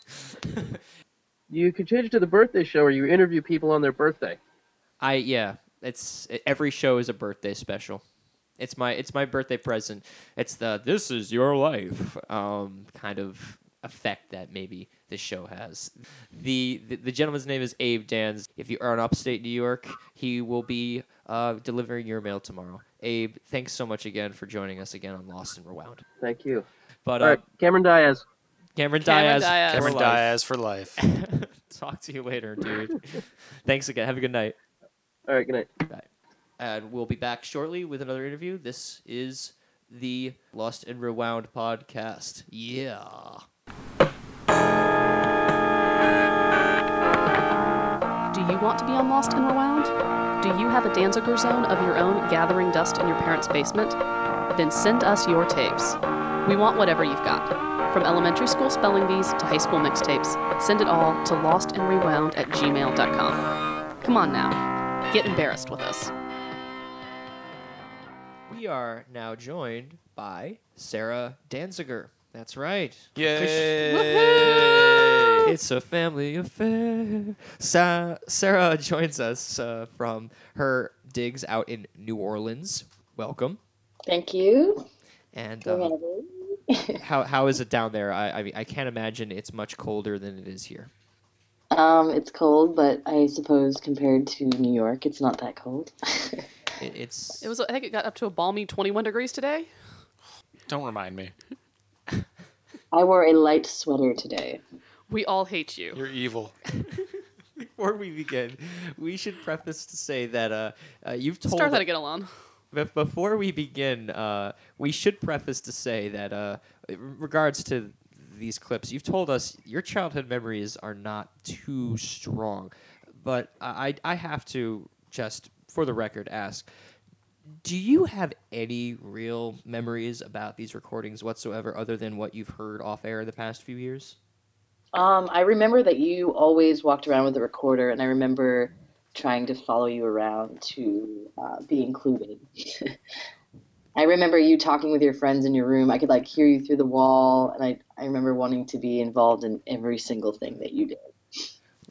You could change it to the birthday show where you interview people on their birthday. I yeah. It's every show is a birthday special. It's my it's my birthday present. It's the this is your life um, kind of effect that maybe this show has. The, the the gentleman's name is Abe Danz. If you are in upstate New York, he will be uh, delivering your mail tomorrow. Abe, thanks so much again for joining us again on Lost and Rewound. Thank you. But uh, All right, Cameron Diaz. Cameron, Cameron Diaz, Diaz. for Cameron life. Diaz for life. Talk to you later, dude. thanks again. Have a good night. All right, good night. And we'll be back shortly with another interview. This is the Lost and Rewound podcast. Yeah. Do you want to be on Lost and Rewound? Do you have a Danziger zone of your own gathering dust in your parents' basement? Then send us your tapes. We want whatever you've got. From elementary school spelling bees to high school mixtapes, send it all to lostandrewound at gmail.com. Come on now, get embarrassed with us. We are now joined by Sarrah Danziger. That's right. Yay! It's a family affair. Sa- Sarrah joins us uh, from her digs out in New Orleans. Welcome. Thank you. And uh, how how is it down there? I I, mean, I can't imagine it's much colder than it is here. Um, it's cold, but I suppose compared to New York, it's not that cold. It, it's It was, I think it got up to a balmy 21 degrees today. Don't remind me. I wore a light sweater today. We all hate you. You're evil. Before we begin, we should preface to say that uh, uh, you've told Start that again, Alon. But before we begin, uh, we should preface to say that, uh, in regards to these clips, you've told us your childhood memories are not too strong. But I, I have to just, for the record, ask do you have any real memories about these recordings whatsoever other than what you've heard off air the past few years? Um, I remember that you always walked around with a recorder, and I remember trying to follow you around to uh, be included. I remember you talking with your friends in your room. I could like hear you through the wall, and I, I remember wanting to be involved in every single thing that you did.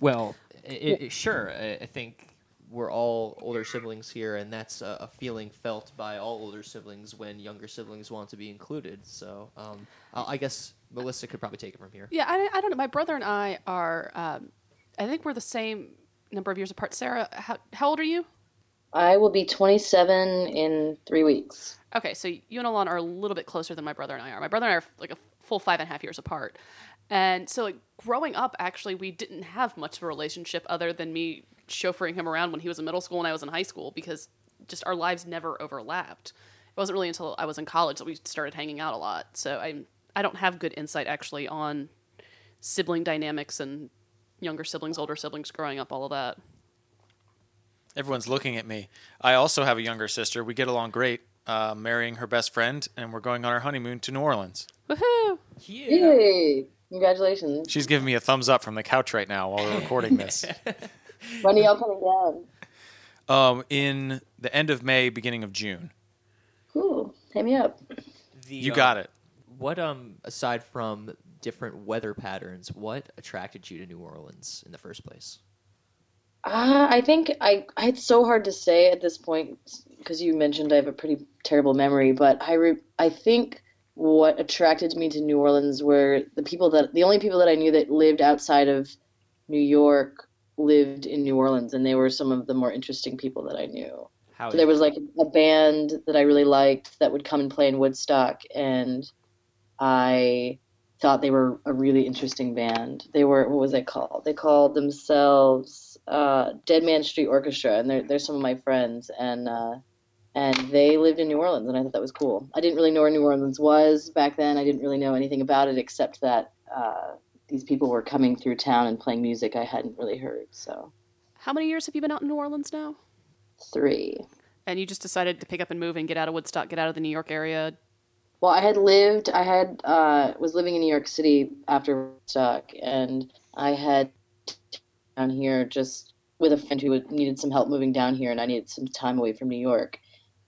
Well, i i sure. I think we're all older siblings here, and that's a, a feeling felt by all older siblings when younger siblings want to be included. So um, I I guess Melissa could probably take it from here. Yeah, I, I don't know. My brother and I are, um, I think we're the same number of years apart. Sarrah, how, how old are you? I will be 27 in three weeks. Okay, so you and Alon are a little bit closer than my brother and I are. My brother and I are like a full five and a half years apart. And so, like, growing up, actually, we didn't have much of a relationship other than me chauffeuring him around when he was in middle school and I was in high school because just our lives never overlapped. It wasn't really until I was in college that we started hanging out a lot. So I I don't have good insight actually on sibling dynamics and younger siblings, older siblings growing up, all of that. Everyone's looking at me. I also have a younger sister. We get along great. Uh, marrying her best friend, and we're going on our honeymoon to New Orleans. Woohoo! Yay! Congratulations. She's giving me a thumbs up from the couch right now while we're recording this. When are y'all coming down? um, in the end of May, beginning of June. Cool. Hit me up. The, You um, got it. What um aside from different weather patterns, what attracted you to New Orleans in the first place? Uh, I think I, I it's so hard to say at this point because you mentioned I have a pretty terrible memory, but I re, I think what attracted me to New Orleans were the people that the only people that I knew that lived outside of New York lived in New Orleans, and they were some of the more interesting people that I knew. How So there was like a band that I really liked that would come and play in Woodstock, and I thought they were a really interesting band. They were what was they called? They called themselves uh, Dead Man Street Orchestra, and they're they're some of my friends, and uh, and they lived in New Orleans, and I thought that was cool. I didn't really know where New Orleans was back then. I didn't really know anything about it except that uh, these people were coming through town and playing music I hadn't really heard. So How many years have you been out in New Orleans now? three. And you just decided to pick up and move and get out of Woodstock, get out of the New York area. Well, I had lived, I had, uh, was living in New York City after Woodstock, and I had down here just with a friend who needed some help moving down here, and I needed some time away from New York.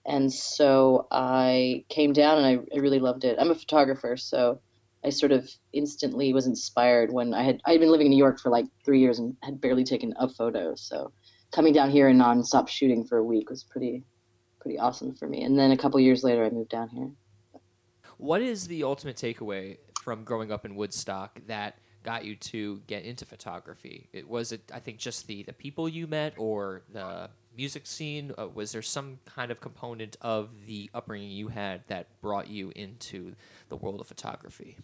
And so I came down and I, I really loved it. I'm a photographer, so I sort of instantly was inspired when I had I had been living in New York for like three years and had barely taken a photo. So coming down here and nonstop shooting for a week was pretty pretty awesome for me. And then a couple years later, I moved down here. What is the ultimate takeaway from growing up in Woodstock that got you to get into photography? It was it I think just the the people you met or the music scene. Uh, was there some kind of component of the upbringing you had that brought you into the world of photography?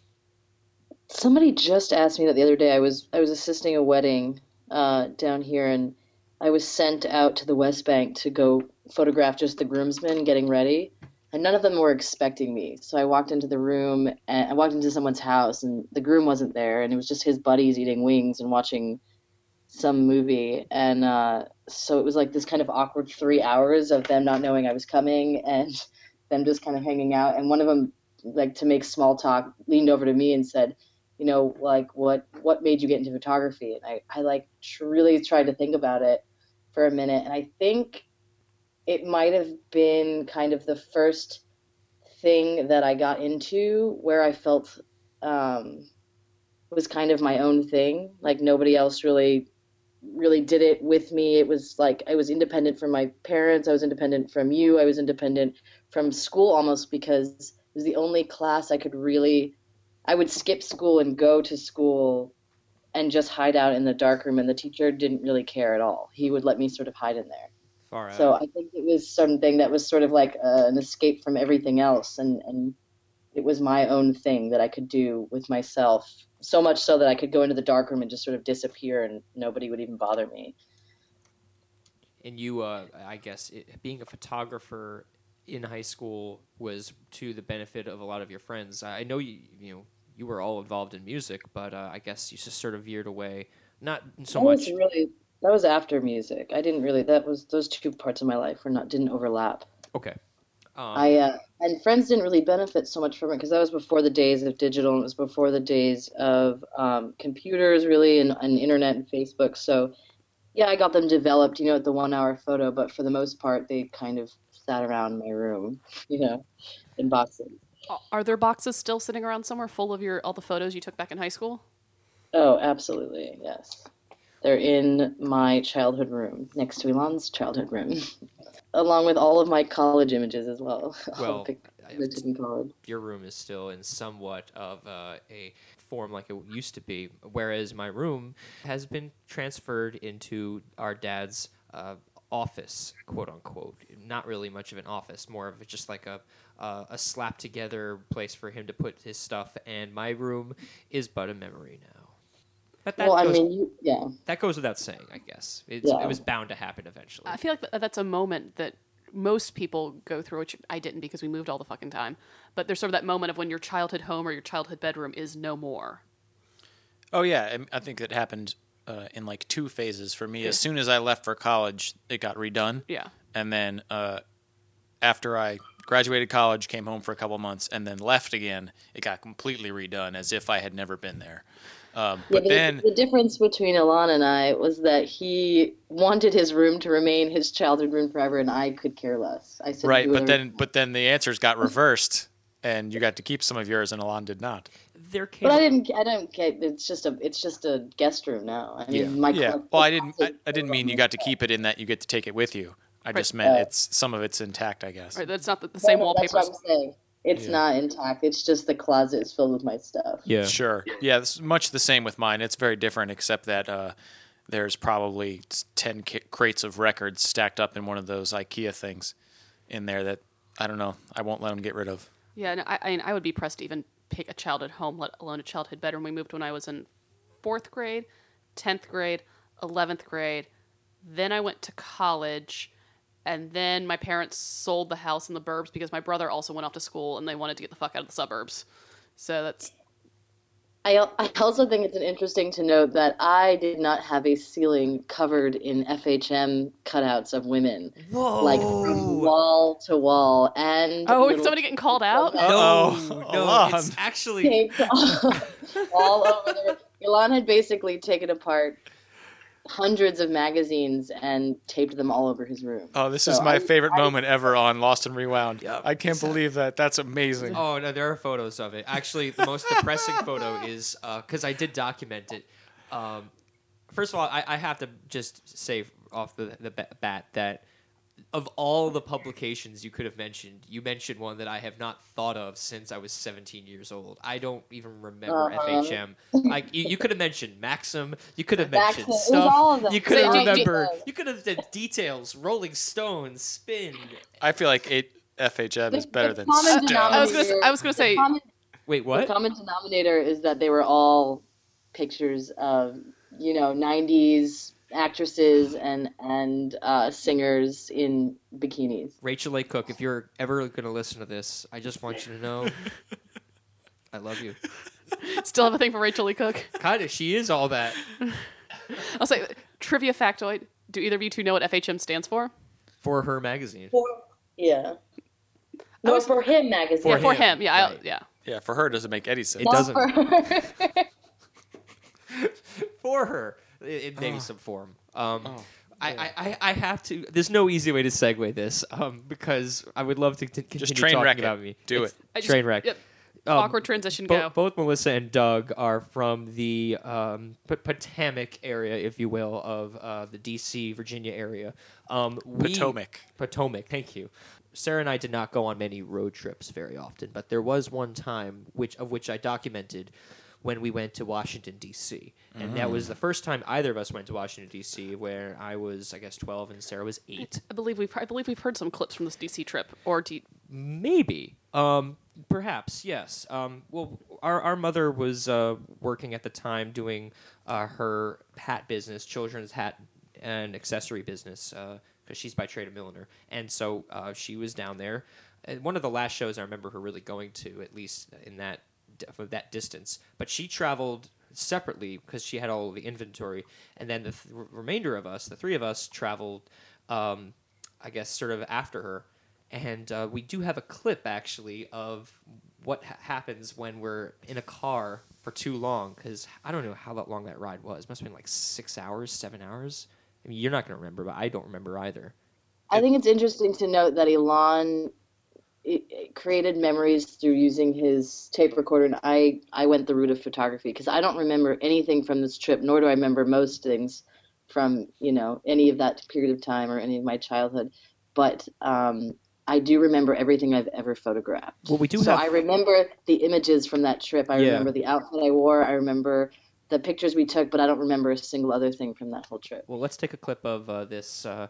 Somebody just asked me that the other day. I was I was assisting a wedding uh, down here, and I was sent out to the West Bank to go photograph just the groomsmen getting ready, and none of them were expecting me. So I walked into the room, and I walked into someone's house, and the groom wasn't there, and it was just his buddies eating wings and watching some movie, and uh, so it was like this kind of awkward three hours of them not knowing I was coming and them just kind of hanging out, and one of them like to make small talk leaned over to me and said you know, like what what made you get into photography? And I, I like really tried to think about it for a minute, and I think it might have been kind of the first thing that I got into where I felt um, was kind of my own thing. Like nobody else really really did it with me. It was like I was independent from my parents. I was independent from you. I was independent from school almost because was the only class I could really I would skip school and go to school and just hide out in the dark room, and the teacher didn't really care at all. He would let me sort of hide in there. Far out. So I think it was something that was sort of like uh, an escape from everything else, and and it was my own thing that I could do with myself. So much so that I could go into the dark room and just sort of disappear, and nobody would even bother me. and you, uh, I guess, it, being a photographer in high school was to the benefit of a lot of your friends. I know you, you know, you were all involved in music, but uh, I guess you just sort of veered away. Not so that much. really that was after music. I didn't really that was those two parts of my life were not didn't overlap. Okay. Um, I uh, and friends didn't really benefit so much from it because that was before the days of digital and it was before the days of um, computers really and, and internet and Facebook. So yeah, I got them developed, you know, at the one hour photo, but for the most part, they kind of sat around my room, you know, in boxes. Are there boxes still sitting around somewhere full of your all the photos you took back in high school? Oh, absolutely, yes. They're in my childhood room next to Alon's childhood room, along with all of my college images as well. Well, the pictures I- I took in college. your room is still in somewhat of uh, a form like it used to be, whereas my room has been transferred into our dad's uh, office, quote unquote. Not really much of an office, more of just like a uh, a slap together place for him to put his stuff. And my room is but a memory now. But that well, I goes, mean, you, yeah. that goes without saying, I guess. It's, Yeah. It was bound to happen eventually. I feel like that's a moment that most people go through, which I didn't because we moved all the fucking time. But there's sort of that moment of when your childhood home or your childhood bedroom is no more. Oh yeah, I think it happened uh, in like two phases for me. As soon as I left for college, it got redone, Yeah. and then uh, after I graduated college, came home for a couple months, and then left again, it got completely redone as if I had never been there. Um, Yeah, but the, then, the difference between Alon and I was that he wanted his room to remain his childhood room forever, and I could care less. I said, right, but then, but then the answers got reversed, and you got to keep some of yours, and Alon did not. There came But I didn't. I don't get. It's just a. It's just a guest room now. I mean, Yeah. my yeah. Well, I didn't. I, I didn't mean you got to keep it in that you get to take it with you. I just meant Right. it's some of it's intact, I guess. Right, that's not the, the same no, That's what I'm saying. It's Yeah. not intact. It's just the closet is filled with my stuff. yeah. Sure. Yeah, it's much the same with mine. It's very different, except that uh, there's probably 10 ca- crates of records stacked up in one of those IKEA things in there that I don't know. I won't let them get rid of. Yeah, no, I, I, mean, I would be pressed to even pick a childhood home, let alone a childhood bedroom. We moved when I was in fourth grade, tenth grade, eleventh grade. Then I went to college, and then my parents sold the house in the burbs because my brother also went off to school and they wanted to get the fuck out of the suburbs. So that's I, I also think it's interesting to note that I did not have a ceiling covered in FHM cutouts of women, Whoa. like from wall to wall, and oh, is somebody getting called out? No, Uh-oh. no, Alon. it's actually all, all over there. Alon had basically taken apart hundreds of magazines and taped them all over his room. Oh, this So is my I- favorite moment ever on Lost and Rewound. Yep. I can't believe that. That's amazing. Oh no, there are photos of it. Actually, the most depressing photo is because I did document it. Um, first of all, I, I have to just say off the the bat that of all the publications you could have mentioned, you mentioned one that I have not thought of since I was 17 years old. I don't even remember Uh-huh. FHM. Like you, you could have mentioned Maxim. You could have mentioned Maxim, it was stuff. all of them. You could So have do- do- remembered. You could have did details. Rolling Stones, Spin. I feel like it, FHM is better than common Stuff. I was gonna, denominator- I was gonna say, The common, Wait, the what? common denominator is that they were all pictures of you know 90s actresses and and uh, singers in bikinis. Rachael Leigh Cook, if you're ever going to listen to this, I just want you to know I love you. still have a thing for Rachael Leigh Cook. Kind of, she is all that. I'll say, trivia factoid: Do either of you two know what FHM stands for? For her magazine. For, Yeah. No, was- for him magazine. For yeah, for him, him. Yeah, I, right. yeah. Yeah, for her, it doesn't make any sense. It Not doesn't. for her. For her, in, in maybe Oh. some form. Um, Oh, I, I, I- I have to. There's no easy way to segue this um, because I would love to, to continue train talking wreck it. about me. Do It's it. I just- Train wreck. Yep. Um, Awkward transition. Bo- go. both Melissa and Doug are from the um, P- Potomac area, if you will, of uh, the D.C. Virginia area. Um, we- Potomac. Potomac. Thank you. Sarrah and I did not go on many road trips very often, but there was one time which of which I documented when we went to Washington D.C. and that was the first time either of us went to Washington D.C. Where I was, I guess, twelve and Sarrah was eight. I believe we've I believe we've heard some clips from this DC trip. Or do you, Maybe. Um, perhaps, yes. Um, well, our, our mother was uh, working at the time doing uh, her hat business, children's hat and accessory business, because she's by trade a milliner. And so uh, she was down there. And one of the last shows I remember her really going to, at least in that for that distance. But she traveled separately because she had all the inventory, and then the th- remainder of us, the three of us, traveled. Um, I guess sort of after her, and uh, we do have a clip actually of what ha- happens when we're in a car for too long. Because I don't know how long that ride was. Must have been like six hours, seven hours. I mean, you're not gonna remember, but I don't remember either. I think it's interesting to note that Alon created memories through using his tape recorder, and I, I went the route of photography because I don't remember anything from this trip, nor do I remember most things from you know any of that period of time or any of my childhood. But um, I do remember everything I've ever photographed. Well, we do so have. I remember the images from that trip. I Yeah. remember the outfit I wore. I remember the pictures we took, but I don't remember a single other thing from that whole trip. Well, let's take a clip of uh, this uh,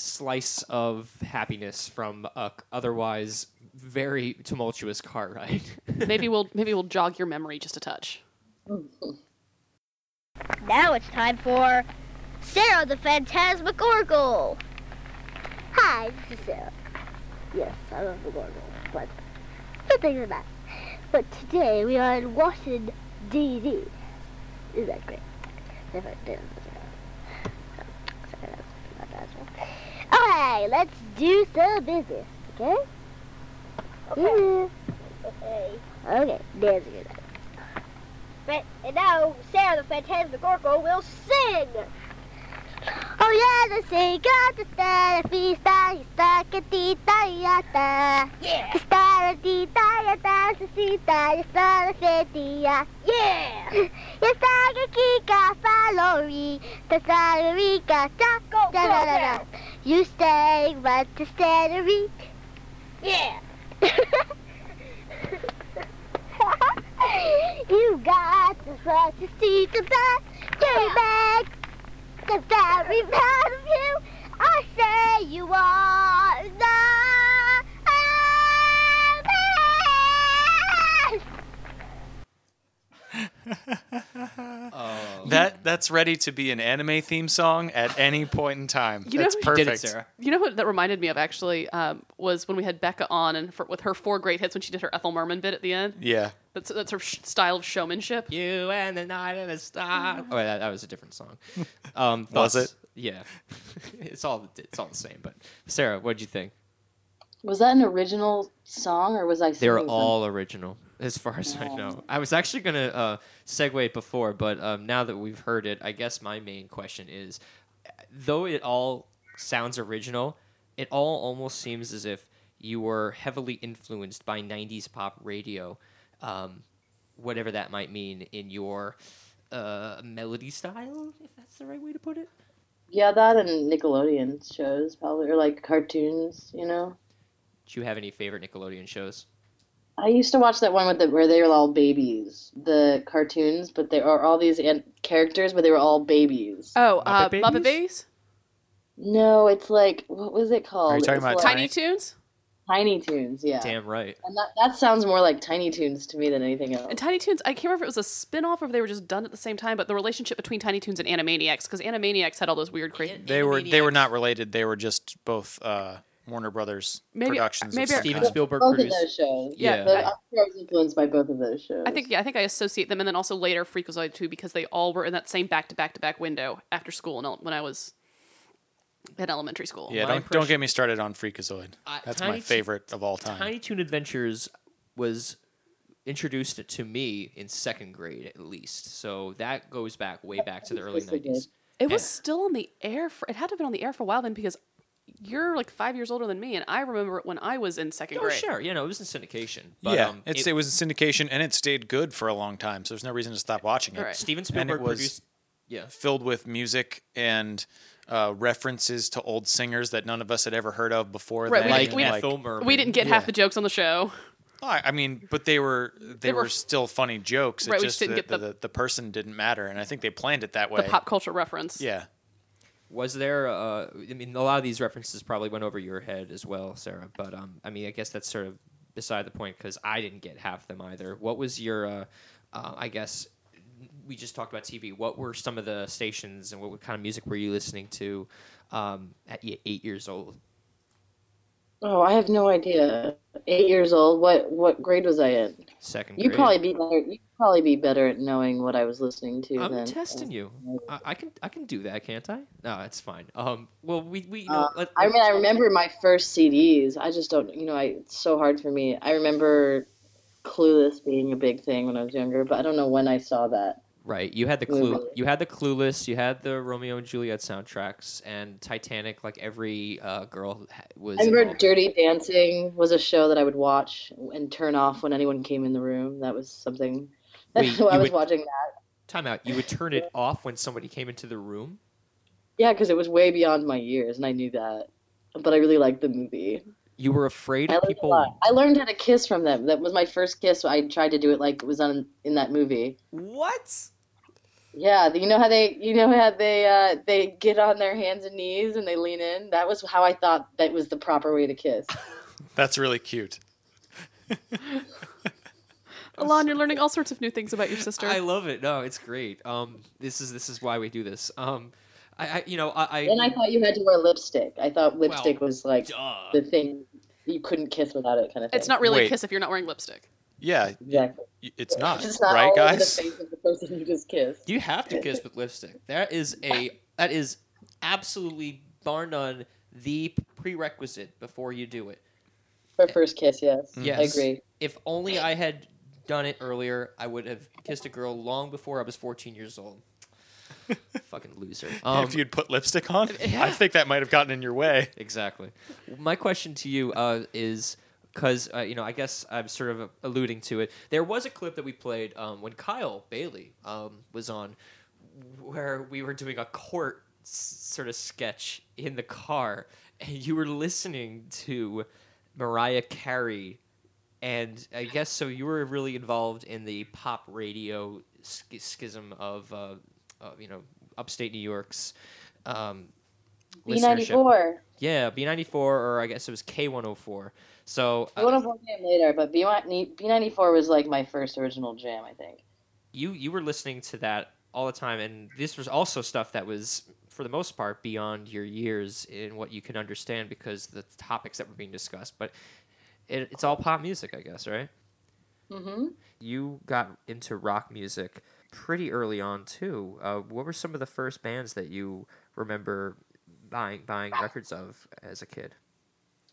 slice of happiness from a otherwise very tumultuous car ride. maybe we'll maybe we'll jog your memory just a touch. Now it's time for Sarrah the Phantasmagorical. Hi, this is Sarrah. Yes, I love the Gorgle, but good things are that. But today we are in Washington, D.C. Is that great? Okay, let's do some business, okay? Okay. Okay. Okay, there's a good But, and now Sarrah the Phantasmagorical will sing! Oh yeah, the sing got the star, fiesta, fiesta, catita, yata. Yeah! Star, tita, yata, sisita, yasta, fetia. Yeah! Yasta, kika, falori, tasarika, taco, da da da da. You stay, but to stay Yeah! you got the first to see the back, get back. I'm very proud of you. I say you are the Oh. That that's ready to be an anime theme song at any point in time. You know that's who You did perfect. it, Sarrah. You know what that reminded me of actually um, was when we had Becca on and for, with her four great hits when she did her Ethel Merman bit at the end. Yeah. That's that's her sh- style of showmanship. You and the night and the star. Oh, that, that was a different song. Um, Was it? Yeah, it's all it's all the same. But Sarah, what'd you think? Was that an original song or was I? They were singing all original, as far as I know. I was actually gonna uh, segue it before, but um, now that we've heard it, I guess my main question is, though it all sounds original, it all almost seems as if you were heavily influenced by '90s pop radio, um, whatever that might mean in your uh, melody style, if that's the right way to put it. Yeah, that and Nickelodeon shows probably or like cartoons. You know, Do you have any favorite Nickelodeon shows? I used to watch that one with the where they were all babies, the cartoons, but they are all these an- characters, but they were all babies. Oh, Muppet uh, Babies? Muppet Babies, No, it's like what was it called? Are you talking It's about like- Tiny Toons, Tiny Toons? Yeah, Damn right. and that that sounds more like Tiny Toons to me than anything else. and Tiny Toons. I can't remember if it was a spin-off or if they were just done at the same time. But the relationship between Tiny Toons and Animaniacs, because Animaniacs had all those weird crazy. They were they were not related. They were just both uh, Warner Brothers Maybe- productions. maybe of Steven. Spielberg both of produced. those shows. Yeah. but I'm I was influenced by both of those shows. I think yeah, I think I associate them, and then also later Freakazoid too, because they all were in that same back to back to back window after school and when I was in elementary school. Yeah, My don't don't get me started on Freakazoid. Uh, That's Tiny my Toon- favorite of all time. Tiny Toon Adventures was introduced to me in second grade at least. So that goes back way back to the early Yes, it did. 90s. It was still on the air. For, it had to have been on the air for a while then, because you're like five years older than me, and I remember it when I was in second Oh, grade. sure. You know, it was in syndication. But, yeah, um, it's it- it, was in syndication and it stayed good for a long time. So there's no reason to stop watching it. Right. Steven and Spielberg it was produced. Yeah. filled with music and uh, references to old singers that none of us had ever heard of before. Right, then. we Like didn't- we and, Ethel Merman. We didn't get Yeah. half the jokes on the show. I I mean, but they were they, were were, still funny jokes. It Right, we just just didn't the, get the- the, the person didn't matter, and I think they planned it that way. The pop culture reference. Yeah. Was there? Uh, I mean, a lot of these references probably went over your head as well, Sarrah. But um, I mean, I guess that's sort of beside the point because I didn't get half them either. What was your? Uh, uh, I guess we just talked about TV. What were some of the stations and what kind of music were you listening to um, at eight years old? Oh, I have no idea. Eight years old. What what grade was I in? Second You probably be better. You probably be better at knowing what I was listening to. I'm than, testing you. I, I can I can do that, can't I? No, it's fine. Um, well, we we know. Uh, let- I mean, I remember my first CDs. I just don't. You know, I, it's so hard for me. I remember Clueless being a big thing when I was younger, but I don't know when I saw that. Right. You had the clue. Movie. You had the Clueless. You had the Romeo and Juliet soundtracks and Titanic. Like every uh, girl ha- was. I remember involved. Dirty Dancing was a show that I would watch and turn off when anyone came in the room. That was something. Wait, I was would- watching that. Time out. You would turn it off when somebody came into the room. Yeah, because it was way beyond my years, and I knew that. But I really liked the movie. You were afraid I of learned, a people. lot. I learned how to kiss from them. That was my first kiss. I tried to do it like it was on in that movie. What? Yeah, you know how they, you know how they, uh, they get on their hands and knees and they lean in. That was how I thought that was the proper way to kiss. That's really cute. Alon, you're learning all sorts of new things about your sister. I love it. No, it's great. Um, this is this is why we do this. Um, I, I you know I, I And I thought you had to wear lipstick. I thought lipstick was like duh. the thing you couldn't kiss without it, kind of thing. it's not really Wait. a kiss if you're not wearing lipstick. Yeah, exactly. it's not, It's not right, all the guys? face of the person you just kissed. You have to kiss with lipstick. That is a that is absolutely bar none the prerequisite before you do it. For first kiss, yes. Mm-hmm. Yes. I agree. If only I had done it earlier, I would have kissed a girl long before I was 14 years old. Fucking loser. Um, if you'd put lipstick on, yeah. I think that might have gotten in your way. Exactly. My question to you uh, is because uh, you know I guess I'm sort of alluding to it. There was a clip that we played um, when Kyle Bailey um, was on, where we were doing a court s- sort of sketch in the car, and you were listening to Mariah Carey. And I guess so. You were really involved in the pop radio sch- schism of, uh, of, you know, upstate New York's um. B94. Yeah, B94, or I guess it was K104. So uh, B104 came later, but B1- B94 was like my first original jam, I think. you you were listening to that all the time, and this was also stuff that was, for the most part, beyond your years in what you can understand because the topics that were being discussed. But it, it's all pop music, I guess, right? hmm You got into rock music pretty early on too. Uh, what were some of the first bands that you remember buying buying records of as a kid?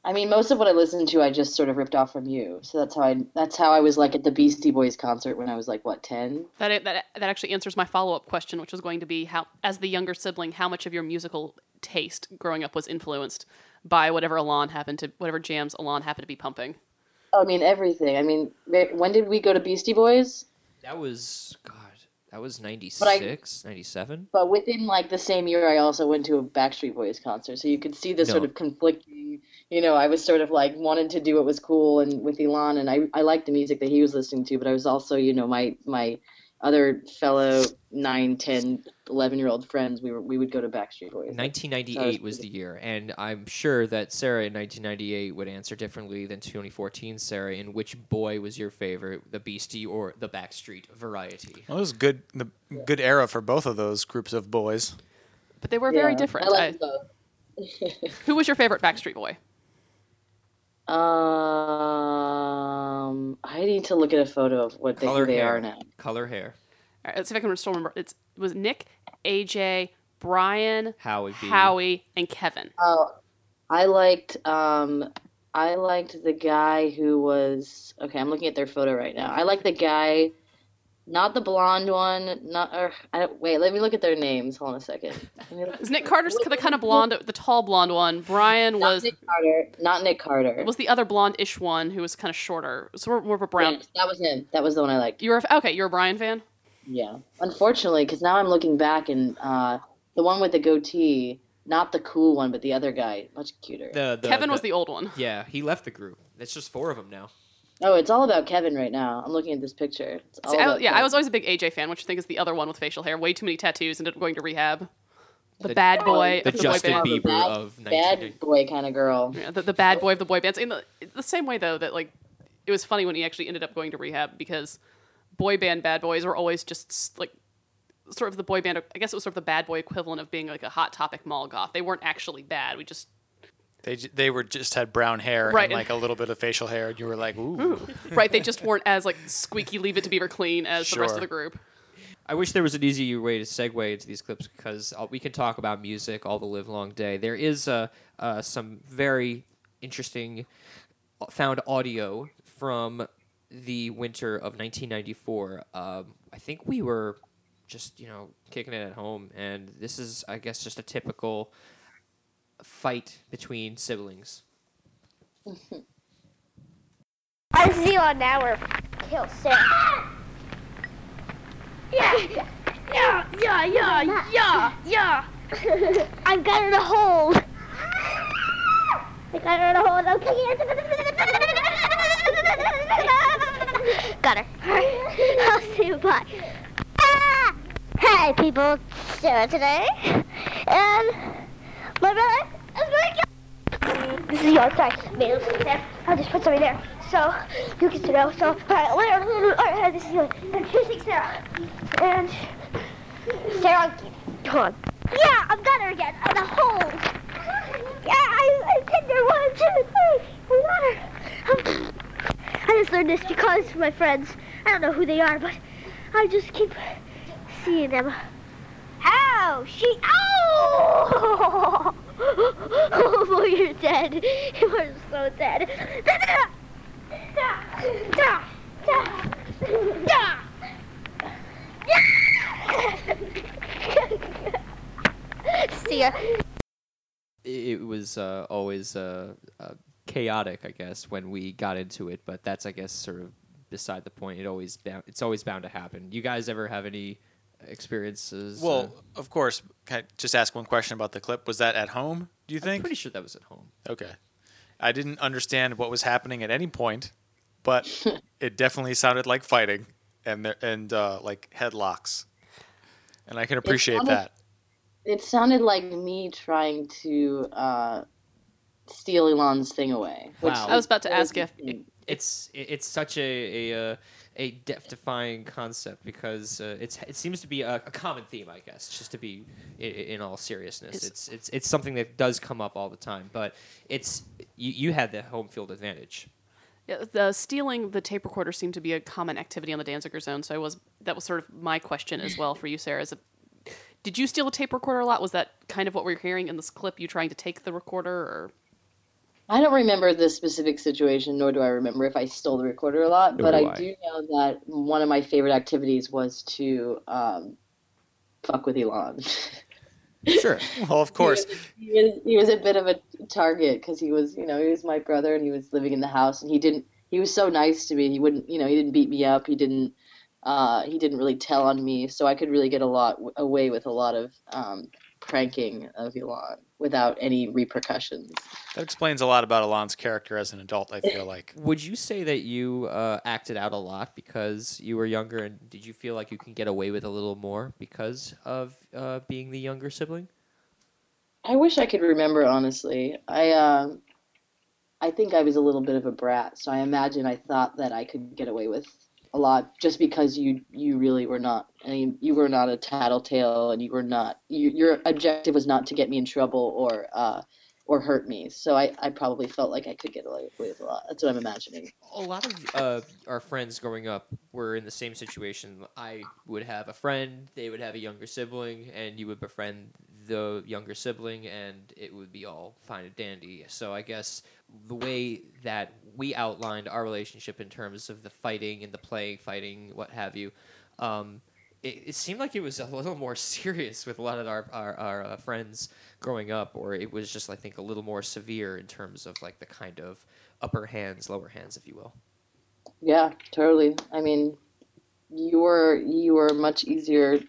I mean, most of what I listened to, I just sort of ripped off from you. So that's how I that's how I was like at the Beastie Boys concert when I was like what ten. That that that actually answers my follow up question, which was going to be how, as the younger sibling, how much of your musical taste growing up was influenced by whatever Alon happened to whatever jams Alon happened to be pumping. I mean everything. I mean, when did we go to Beastie Boys? That was God. That was I- 96, 97? But within like the same year, I also went to a Backstreet Boys concert, so you could see the sort of conflicting. You know, I was sort of like wanted to do what was cool and with Alon, and I I liked the music that he was listening to, but I was also you know my my other fellow 9, 10, 11 year old friends. We were we would go to Backstreet Boys. 1998 was the year, and I'm sure that Sarrah in 1998 would answer differently than 2014 Sarrah. In which boy was your favorite, the Beastie or the Backstreet variety? Well, it was good, the good era for both of those groups of boys. But they were very different. I I- both. who was your favorite Backstreet Boy? Um, I need to look at a photo of what they, Color who they hair. are now. Color hair. All right, let's see if I can still remember. It's, it was Nick, AJ, Brian, Howie B. Howie, and Kevin. Oh, I liked um, I liked the guy who was okay. I'm looking at their photo right now. I like the guy, not the blonde one. Not or I don't, wait. Let me look at their names. Hold on a second. Let me look- Is Nick Carter's the kind of blonde, the tall blonde one? Brian Not was Nick Carter. Not Nick Carter. was the other blonde-ish one who was kind of shorter. So more, more of a brown. Yes, that was him. That was the one I liked. You were a- okay. You're a Brian fan. Yeah. Unfortunately, because now I'm looking back and uh, the one with the goatee, not the cool one, but the other guy, much cuter. The, the, Kevin was the old one. Yeah, he left the group. It's just four of them now. Oh, it's all about Kevin right now. I'm looking at this picture. It's all See, I, about yeah, I was always a big AJ fan, which I think is the other one with facial hair, way too many tattoos, and ended up going to rehab. The, The- bad boy The the Justin boy band. Bieber Bad- of 19. bad boy kind of girl. Yeah, the, the bad boy of the boy bands. In the, the same way, though, that like it was funny when he actually ended up going to rehab because boy band bad boys were always just like sort of the boy band. I guess it was sort of the bad boy equivalent of being like a hot topic mall goth. They weren't actually bad. We just They they were just had brown hair Right. and like a little bit of facial hair, and you were like, ooh. right. They just weren't as like squeaky leave it to Beaver clean as the rest of the group. I wish there was an easier way to segue into these clips because uh, we can talk about music all the live long day. There is uh, uh, some very interesting uh, found audio from the winter of 1994. Um, I think we were just you know kicking it at home, and this is I guess just a typical fight between siblings. I see you on now or kill Sam. Yeah, yeah, yeah, yeah, yeah, yeah. I got her to hold. I got her to hold. I'm kicking. Got her. I'll see you. Bye. Ah! Hi, people. It's Sarrah today. And my brother is going to This is yours. Sorry. Made it there. I'll just put something there. So you get to know. So, all right, all right, this is yours. And choosing Sarrah. And Sarrah, hold on. Yeah, I've got her again. In the hole. Yeah, I, I pinned her one, two, three. Uh, I got her. I just learned this because my friends, I don't know who they are, but I just keep seeing them. Ow! She. Ow! Oh, you're dead. You are so dead. See ya. it was uh, always uh, uh, chaotic, I guess, when we got into it. But that's, I guess, sort of beside the point. It always bound, it's always bound to happen. You guys ever have any experiences? uh, Well, of course. Can I just ask one question about the clip? Was that at home? Do you I'm think? pretty sure that was at home. Okay. I didn't understand what was happening at any point, but it definitely sounded like fighting and there, and uh, like headlocks, and I can appreciate sounded- that. It sounded like me trying to uh, steal Alon's thing away. which Wow. I was about to ask if It's it- it's such a a uh, a death defying concept because uh, it's it seems to be a, a common theme, I guess. Just to be in, in all seriousness, it's it's it's something that does come up all the time. But it's you, you had the home field advantage. Yeah, the stealing the tape recorder seemed to be a common activity on the Danziger Zone. So I was that was sort of my question as well for you, Sarrah. Is if, did you steal a tape recorder a lot? Was that kind of what we're hearing in this clip? You trying to take the recorder, or I don't remember this specific situation, nor do I remember if I stole the recorder a lot. Nor but do I I. do know that one of my favorite activities was to um, fuck with Alon. Sure. Well, of course. he was he was a bit of a target because he was you know he was my brother and he was living in the house and he didn't he was so nice to me he wouldn't you know he didn't beat me up he didn't uh, he didn't really tell on me so I could really get a lot away with a lot of um, pranking of Alon without any repercussions. That explains a lot about Alon's character as an adult. I feel like. Would you say that you uh, acted out a lot because you were younger, and did you feel like you can get away with a little more because of uh, being the younger sibling? I wish I could remember honestly. I um I think I was a little bit of a brat, so I imagine I thought that I could get away with a lot just because you you really were not I mean you were not a tattletale and you were not you, your objective was not to get me in trouble or uh or hurt me. So I, I probably felt like I could get away with a lot. That's what I'm imagining. a lot of uh, our friends growing up were in the same situation. I would have a friend, they would have a younger sibling, and you would befriend the younger sibling, and it would be all fine and dandy. So I guess the way that we outlined our relationship in terms of the fighting and the playing, fighting, what have you, um, it, it seemed like it was a little more serious with a lot of our our, our uh, friends growing up, or it was just I think a little more severe in terms of like the kind of upper hands, lower hands, if you will. Yeah, totally. I mean, you were you were much easier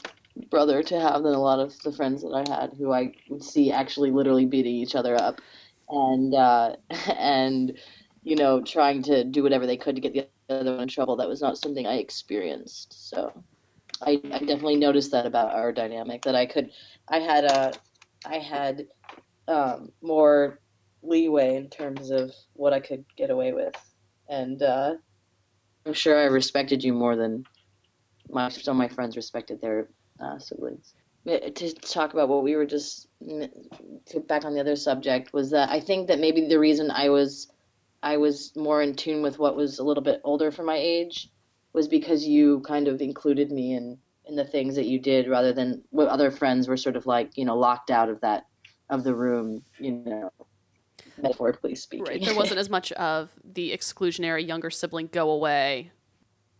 brother to have than a lot of the friends that I had who I would see actually literally beating each other up and uh, and you know trying to do whatever they could to get the other one in trouble. That was not something I experienced. So I, I definitely noticed that about our dynamic that I could I had a I had um, more leeway in terms of what I could get away with and uh, I'm sure I respected you more than my some of my friends respected their uh, siblings. Uh, To talk about what we were just to back on the other subject was that I think that maybe the reason I was I was more in tune with what was a little bit older for my age was because you kind of included me in in the things that you did rather than what other friends were sort of like you know locked out of that of the room you know metaphorically speaking. right? There wasn't as much of the exclusionary younger sibling go away.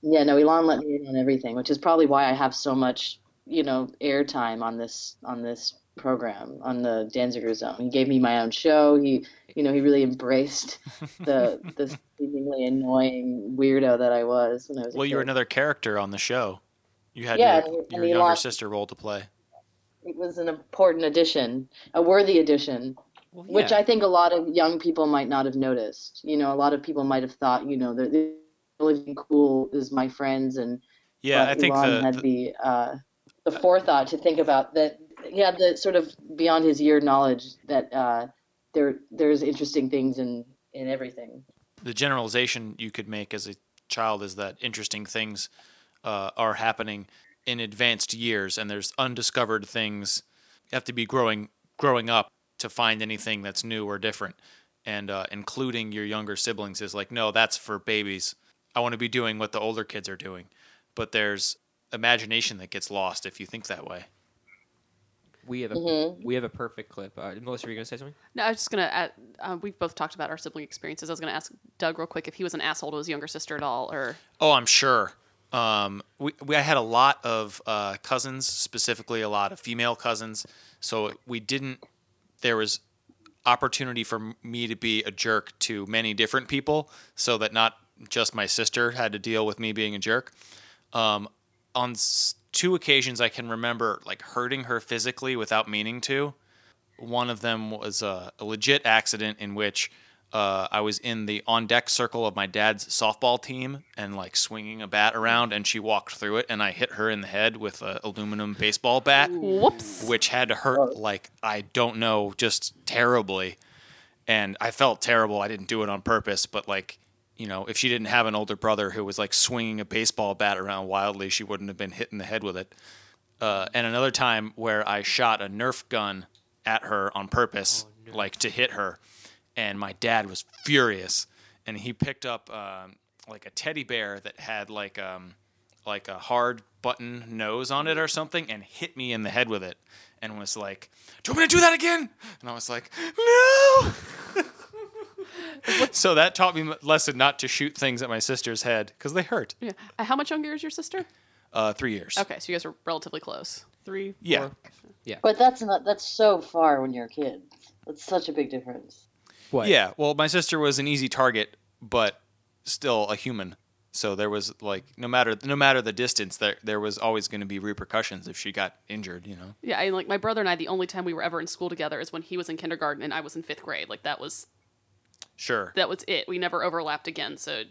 Yeah, no, Alon let me in on everything, which is probably why I have so much, you know, airtime on this on this program on the Danziger Zone. He gave me my own show. He, you know, he really embraced the the seemingly annoying weirdo that I was when I was. Well, you were another character on the show. You had Yeah, your, your younger lost- sister role to play. It was an important addition, a worthy addition, Well, which I think a lot of young people might not have noticed. You know, a lot of people might have thought, you know, the, the only thing cool is my friends and Yeah, I think Alon the, had the the uh, the forethought to think about that. He had the sort of beyond his year knowledge that uh, there there's interesting things in in everything. the generalization you could make as a child is that interesting things uh, are happening in advanced years, and there's undiscovered things. You have to be growing growing up to find anything that's new or different, and uh, including your younger siblings is like, no, that's for babies. I want to be doing what the older kids are doing, but there's imagination that gets lost if you think that way. We have a Mhm. we have a perfect clip. Uh, Melissa, were you gonna say something? No, I was just gonna. Add, uh, we've both talked about our sibling experiences. I was gonna ask Doug real quick if he was an asshole to his younger sister at all, or Oh, I'm sure. Um, we, we I had a lot of uh, cousins, specifically a lot of female cousins. So we didn't. There was opportunity for me to be a jerk to many different people, so that not just my sister had to deal with me being a jerk. Um, on two occasions, I can remember like hurting her physically without meaning to. One of them was a, a legit accident in which uh, I was in the on deck circle of my dad's softball team and like swinging a bat around, and she walked through it, and I hit her in the head with a aluminum baseball bat, whoops. which had to hurt like I don't know, just terribly. And I felt terrible. I didn't do it on purpose, but like you know, if she didn't have an older brother who was like swinging a baseball bat around wildly, she wouldn't have been hit in the head with it. Uh, and another time where I shot a Nerf gun at her on purpose, like to hit her, and my dad was furious, and he picked up um, like a teddy bear that had like um like a hard button nose on it or something, and hit me in the head with it, and was like, "Do you want me to do that again?" And I was like, "No." so that taught me a lesson not to shoot things at my sister's head because they hurt. Yeah. Uh, How much younger is your sister? Uh, three years. Okay, so you guys are relatively close. Three, Yeah. four? But that's not that's so far when you're a kid. That's such a big difference. What? Yeah. Well, my sister was an easy target, but still a human. So there was like no matter no matter the distance, there there was always going to be repercussions if she got injured. You know. Yeah, I like my brother and I. The only time we were ever in school together is when he was in kindergarten and I was in fifth grade. Like that was Sure. that was it. We never overlapped again. So,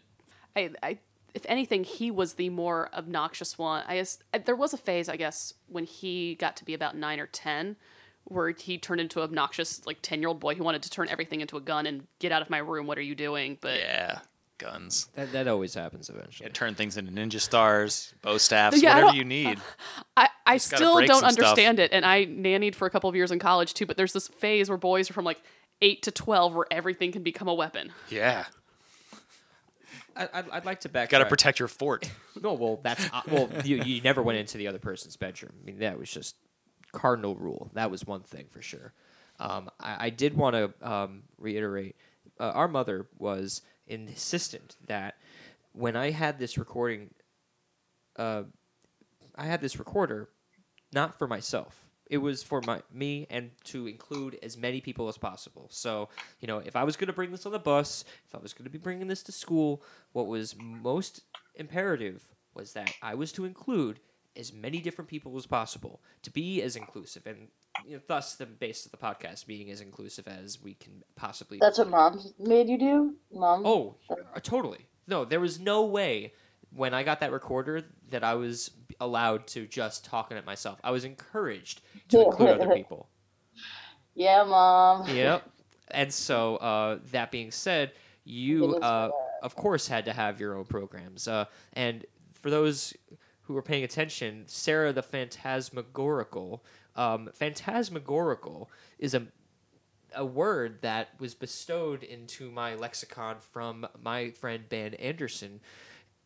I, I, if anything, he was the more obnoxious one. I guess uh, there was a phase, I guess, when he got to be about nine or ten, where he turned into an obnoxious, like ten year old boy who wanted to turn everything into a gun and get out of my room. What are you doing? But Yeah. Guns. That, that always happens eventually. Yeah, turn things into ninja stars, bow staffs, Yeah, whatever you need. I, I still don't some stuff. understand it. And I nannied for a couple of years in college too. But there's this phase where boys are from like eight to twelve, where everything can become a weapon. Yeah. I, I'd, I'd like to back. Got to protect your fort. No, well, that's uh, well. You, you never went into the other person's bedroom. I mean, that was just cardinal rule. That was one thing for sure. Um, I, I did want to um, reiterate. Uh, our mother was insistent that when I had this recording, uh, I had this recorder not for myself. It was for my me and to include as many people as possible. So you know, if I was going to bring this on the bus, if I was going to be bringing this to school, what was most imperative was that I was to include as many different people as possible to be as inclusive, and you know, thus the base of the podcast being as inclusive as we can possibly. That's what mom made you do, mom. Oh, uh, totally. No, there was no way when I got that recorder that I was allowed to just talk in it myself. I was encouraged to include other people. yeah, mom. Yep. And so, uh, that being said, you, uh, of course, had to have your own programs. Uh, and for those who were paying attention, Sarrah the Phantasmagorical, um, Phantasmagorical is a a word that was bestowed into my lexicon from my friend Ben Anderson.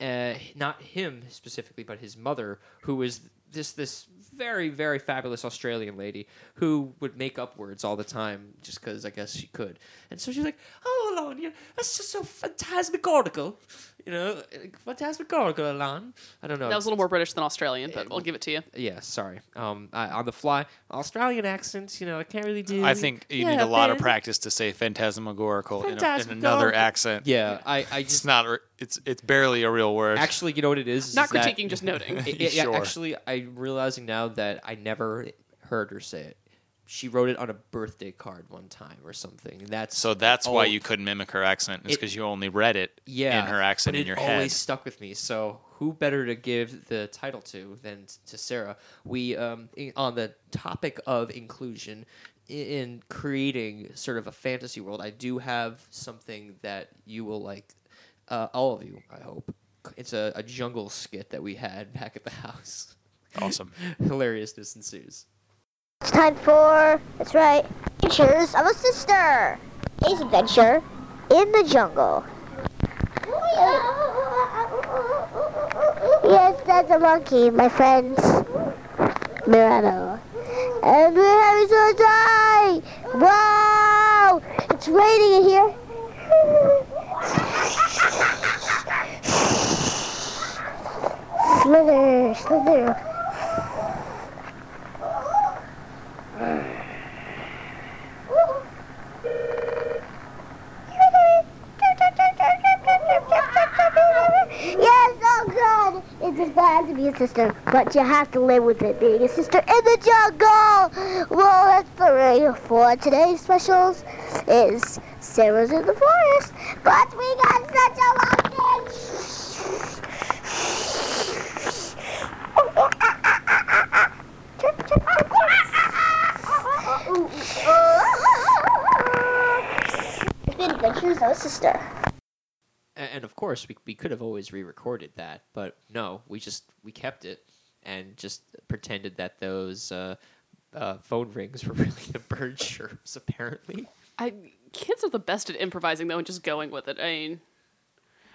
Uh, not him specifically, but his mother, who was this this very very fabulous Australian lady who would make up words all the time just because I guess she could. And so she's like, "Oh, you that's just so phantasmagorical, you know, phantasmagorical, Alon." I don't know. That was a little more British than Australian, but I'll give it to you. Yeah, sorry. Um, I, on the fly, Australian accents, you know, I can't really do. I think you Yeah, need a lot of Ben. practice to say phantasmagorical in, a, in Phantasmagorical. another accent. Yeah, I, I It's just not. re- It's it's barely a real word. actually, you know what it is? is Not that- critiquing, just noting. I- I- Sure. Actually, I'm realizing now that I never heard her say it. She wrote it on a birthday card one time or something. That's So that's why you couldn't mimic her accent. It's because you only read it yeah, in her accent but in it your always head. stuck with me. So who better to give the title to than to Sarrah? We um, on the topic of inclusion in creating sort of a fantasy world. I do have something that you will like. Uh, all of you, I hope. It's a, a jungle skit that we had back at the house. Awesome. Hilariousness ensues. It's time for, that's right, Adventures of a Sister. Ace Adventure in the Jungle. Yes, that's a monkey, my friends. Mirano. And we're having so time! Wow! It's raining in here. Slither, slither. Yes, oh good. It's bad to be a sister, but you have to live with it being a sister in the jungle. Well, that's the radio for today's specials. Is Sarah's in the forest, but we got such a long day. Adventures of a sister. A- And of course, we, we could have always re-recorded that, but no, we just we kept it and just pretended that those uh, uh, phone rings were really the bird chirps. Apparently, I kids are the best at improvising though and just going with it. I mean,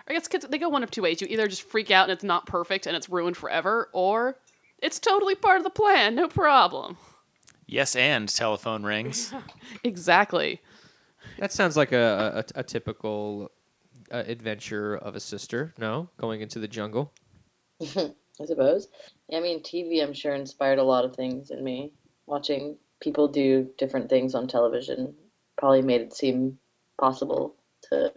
I guess kids they go one of two ways. You either just freak out and it's not perfect and it's ruined forever, or it's totally part of the plan, no problem. Yes, and telephone rings. Exactly. that sounds like a a, a typical uh, adventure of a sister. No, going into the jungle. I suppose. I mean, TV, I'm sure, inspired a lot of things in me. Watching people do different things on television probably made it seem possible to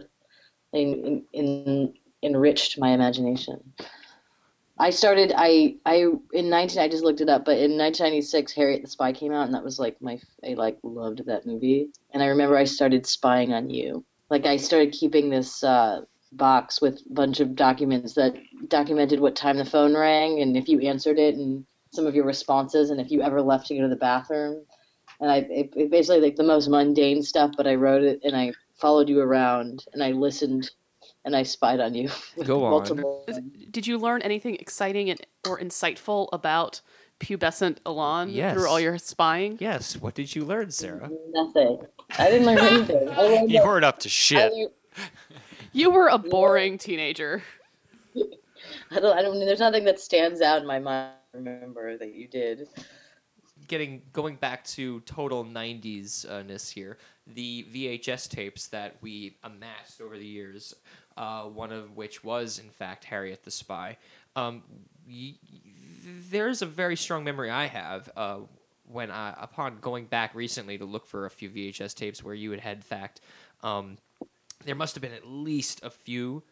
in, in, enriched my imagination. I started. I I in nineteen. I just looked it up, but in 1996, Harriet the Spy came out, and that was like my. I like loved that movie, and I remember I started spying on you. Like I started keeping this uh, box with a bunch of documents that documented what time the phone rang and if you answered it and some of your responses and if you ever left to go to the bathroom. And I it, it basically like the most mundane stuff, but I wrote it and I followed you around and I listened and I spied on you. Go on. Multiple. Did you learn anything exciting and or insightful about pubescent Alon Yes. through all your spying? Yes. What did you learn, Sarrah? Nothing. I didn't learn anything. I learned You that- weren't up to shit. learned- You were a boring teenager. I don't. I don't. There's nothing that stands out in my mind. I Remember that you did. Getting going back to total '90s uh, ness here. The VHS tapes that we amassed over the years, uh, one of which was in fact Harriet the Spy. Um, y- y- there's a very strong memory I have uh, when I, upon going back recently to look for a few VHS tapes where you had had fact. Um, there must have been at least a few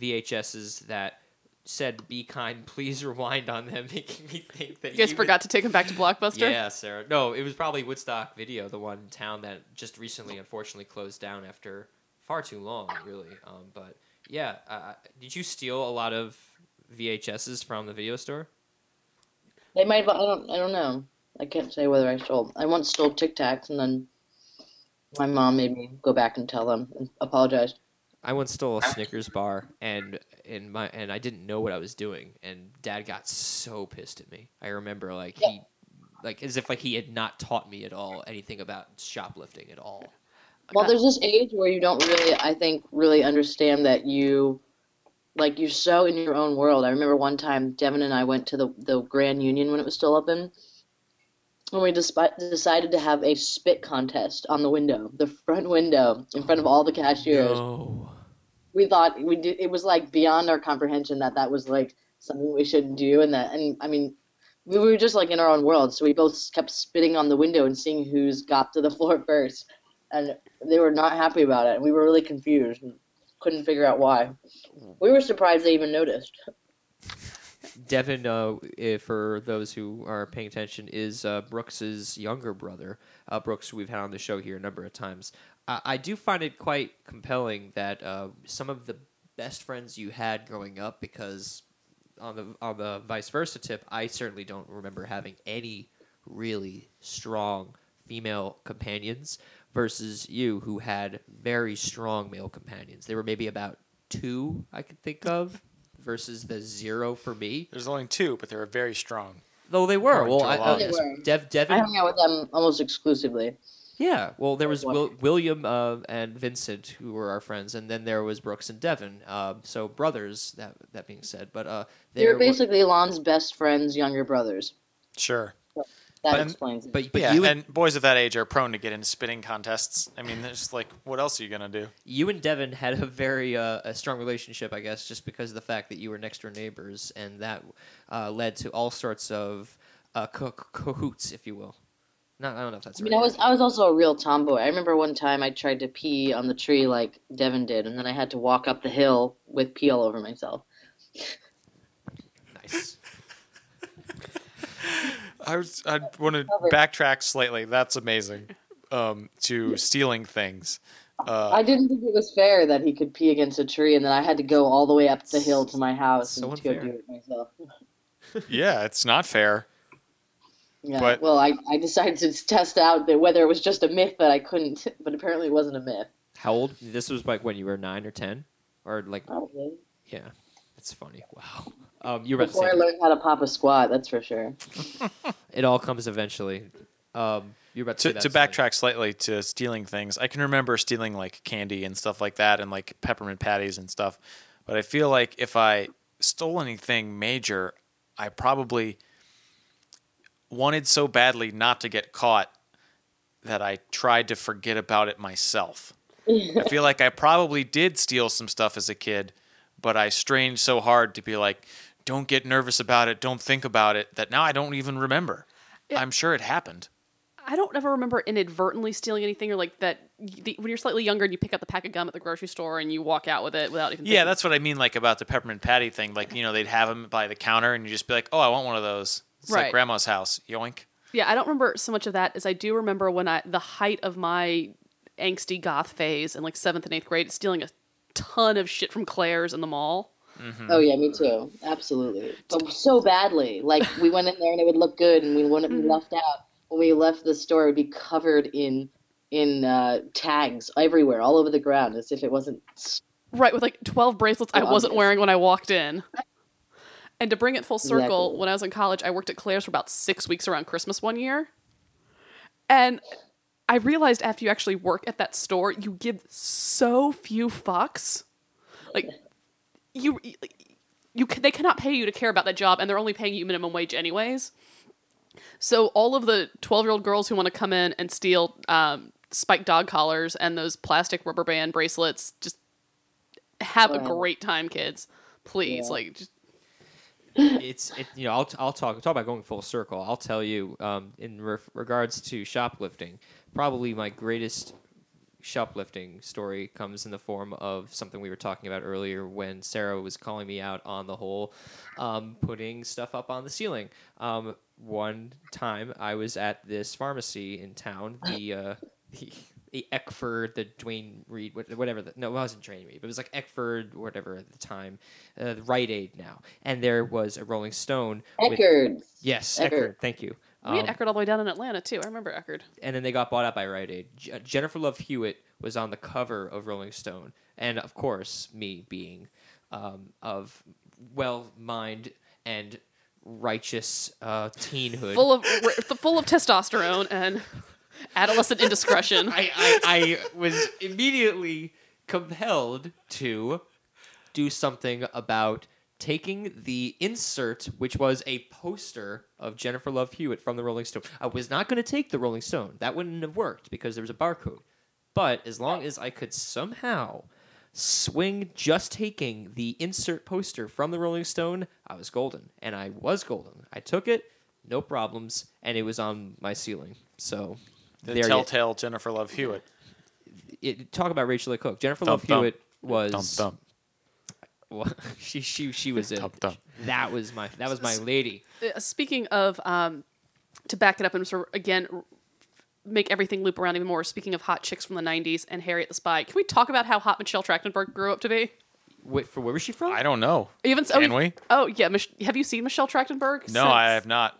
VHSs that said "Be kind, please rewind" on them, making me think that You guys would- forgot to take them back to Blockbuster? Yeah, Sarrah. No, it was probably Woodstock Video, the one town that just recently, unfortunately, closed down after far too long, really. Um, but yeah, uh, did you steal a lot of VHSs from the video store? They might. Have, I don't. I don't know. I can't say whether I stole. I once stole Tic Tacs, and then my mom made me go back and tell them and apologize. I once stole a Snickers bar, and in my and I didn't know what I was doing, and Dad got so pissed at me. I remember like he, like as if like he had not taught me at all anything about shoplifting at all. Well, there's this age where you don't really, I think, really understand that you, like, you're so in your own world. I remember one time Devin and I went to the the Grand Union when it was still open, and we despi- decided to have a spit contest on the window, the front window, in front of all the cashiers. No. we thought we did it was like beyond our comprehension that that was like something we shouldn't do and that and i mean we were just like in our own world so we both kept spitting on the window and seeing who's got to the floor first and they were not happy about it and we were really confused and couldn't figure out why we were surprised they even noticed Devin, uh, if for those who are paying attention, is uh, Brooks's younger brother. Uh, Brooks, we've had on the show here a number of times. I, I do find it quite compelling that uh, some of the best friends you had growing up, because on the on the vice versa tip, I certainly don't remember having any really strong female companions versus you who had very strong male companions. There were maybe about two I could think of versus the zero for me. There's only two, but they were very strong. Though they were. Well, to I, a uh, They were. Dev, I hung out with them almost exclusively. Yeah. Well, there was What? Will, William uh, and Vincent who were our friends, and then there was Brooks and Devin. Uh, so brothers. That that being said, but uh, They were there basically Lon's best friend's younger brothers. Sure. That But- explains it. But but yeah, you and, and boys of that age are prone to get into spitting contests. I mean, there's just like, what else are you gonna do? you and Devin had a very uh, a strong relationship, I guess, just because of the fact that you were next door neighbors, and that uh, led to all sorts of uh, co- cahoots, if you will. Not, I don't know if that's I right. mean, I was I was also a real tomboy. I remember one time I tried to pee on the tree like Devin did, and then I had to walk up the hill with pee all over myself. nice. I was, I want to backtrack slightly. That's amazing. Um, to stealing things. Uh, I didn't think it was fair that he could pee against a tree, and then I had to go all the way up the hill to my house So and to go do it myself. yeah, it's not fair. Yeah. But- well, I, I decided to test out that whether it was just a myth that I couldn't, but apparently it wasn't a myth. How old? This was like when you were nine or ten, or like Probably. yeah. It's funny. Wow. Um, you were about to Before I say learned how to pop a squat, that's for sure. it all comes eventually. Um, you're about to, To, say that, to backtrack slightly to stealing things, I can remember stealing like candy and stuff like that, and like peppermint patties and stuff. But I feel like if I stole anything major, I probably wanted so badly not to get caught that I tried to forget about it myself. I feel like I probably did steal some stuff as a kid, but I strained so hard to be like, don't get nervous about it, don't think about it, that now I don't even remember. Yeah. I'm sure it happened. I don't ever remember inadvertently stealing anything or like that. The, when you're slightly younger and you pick up the pack of gum at the grocery store and you walk out with it without even. Yeah, thinking. that's what I mean, like about the peppermint patty thing. Like, you know, they'd have them by the counter, and you just be like, "Oh, I want one of those." It's like Right. grandma's house. Yoink. Yeah, I don't remember so much of that as I do remember when I the height of my angsty goth phase in like seventh and eighth grade, stealing a ton of shit from Claire's in the mall. Oh yeah, me too. Absolutely. But so badly. Like we went in there and it would look good, and we when be left out, when we left the store, it would be covered in in uh, tags everywhere, all over the ground, as if it wasn't. Right, with like 12 bracelets I wasn't wearing when I walked in. And to bring it full circle, Exactly. when I was in college, I worked at Claire's for about six weeks around Christmas one year. And I realized after you actually work at that store, you give so few fucks. Like, you. You, ca- they cannot pay you to care about that job, and they're only paying you minimum wage anyways. So all of the twelve-year-old girls who want to come in and steal um, spiked dog collars and those plastic rubber band bracelets, just have a great time, kids. Please, Yeah. like, just, it's it, you know I'll, I'll talk talk about going full circle. I'll tell you um, in re- regards to shoplifting, probably my greatest shoplifting story comes in the form of something we were talking about earlier when Sarrah was calling me out on the whole um, putting stuff up on the ceiling. Um, one time I was at this pharmacy in town, the uh, the, the Eckford, the Duane Reade, whatever. The, no, it wasn't Duane Reade, but it was like Eckford, whatever at the time, uh, the Rite Aid now, and there was a Rolling Stone. Eckerd. yes, Eckerd. Eckerd. Thank you. We had Um, Eckerd all the way down in Atlanta too. I remember Eckerd. and then they got bought out by Rite Aid. J- Jennifer Love Hewitt was on the cover of Rolling Stone, and of course, me being um, of well mind and righteous uh, teenhood. Full of full of testosterone and adolescent indiscretion. I, I, I was immediately compelled to do something about taking the insert, which was a poster of Jennifer Love Hewitt from the Rolling Stone. I was not going to take the Rolling Stone. That wouldn't have worked because there was a barcode. But as long as I could somehow swing just taking the insert poster from the Rolling Stone, I was golden. And I was golden. I took it, no problems, and it was on my ceiling. So The there you- telltale Jennifer Love Hewitt. it, talk about Rachael Leigh Cook. Jennifer Thump, Love thump. Hewitt was thump. Well, she she she was it. Tum tum. That was my that was my lady. Uh, speaking of, um, to back it up and sort of again make everything loop around even more. Speaking of hot chicks from the '90s and Harriet the Spy, can we talk about how hot Michelle Trachtenberg grew up to be? Wait, for where was she from? I don't know. Even so, Can oh, we? Oh yeah, Mich- have you seen Michelle Trachtenberg? No, I have not.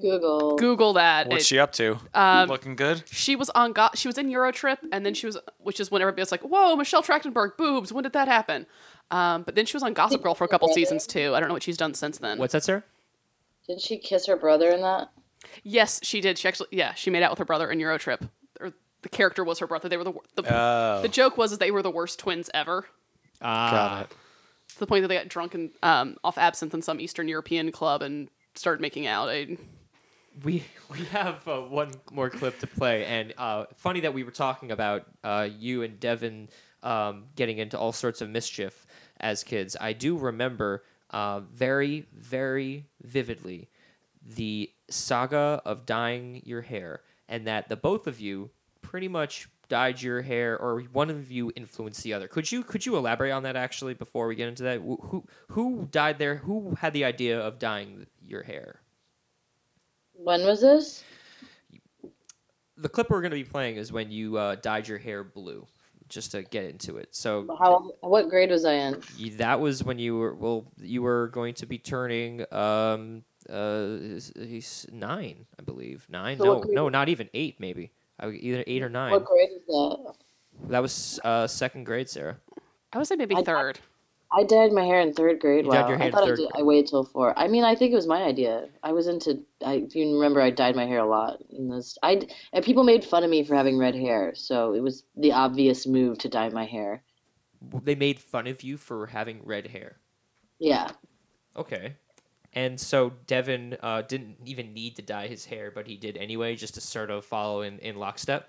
Google. Google that. What's It- she up to? Um, Looking good. she was on Go- she was in Eurotrip and then she was which is when everybody was like, "Whoa, Michelle Trachtenberg boobs. When did that happen?" Um, but then she was on Gossip Girl for a couple seasons too. I don't know what she's done since then. What's that, sir? Didn't she kiss her brother in that? Yes, she did. She actually yeah, she made out with her brother in Eurotrip. Or the character was her brother. They were the the, Oh. the joke was that they were the worst twins ever. Ah, Got it. To the point that they got drunk and um, off absinthe in some Eastern European club and started making out. I, We we have uh, one more clip to play, and uh, funny that we were talking about uh, you and Devin um, getting into all sorts of mischief as kids. I do remember uh, very very vividly the saga of dyeing your hair, and that the both of you pretty much dyed your hair, or one of you influenced the other. Could you could you elaborate on that actually before we get into that? Who who dyed their who had the idea of dyeing your hair? When was this? the clip we're going to be playing is when you uh, dyed your hair blue, just to get into it. So How? What grade was I in? that was when you were well, you were going to be turning um uh is- is nine, I believe nine. So no, no, not even eight, maybe I, either eight or nine. What grade was that? That was uh, second grade, Sarrah. I would say maybe I- third. I dyed my hair in third grade. You wow. dyed your hair I in thought third I, did, I waited till four. I mean, I think it was my idea. I was into. I if you remember, I dyed my hair a lot. In this, I and people made fun of me for having red hair, so it was the obvious move to dye my hair. They made fun of you for having red hair. Yeah, Okay. And so Devin uh, didn't even need to dye his hair, but he did anyway, just to sort of follow in, in lockstep.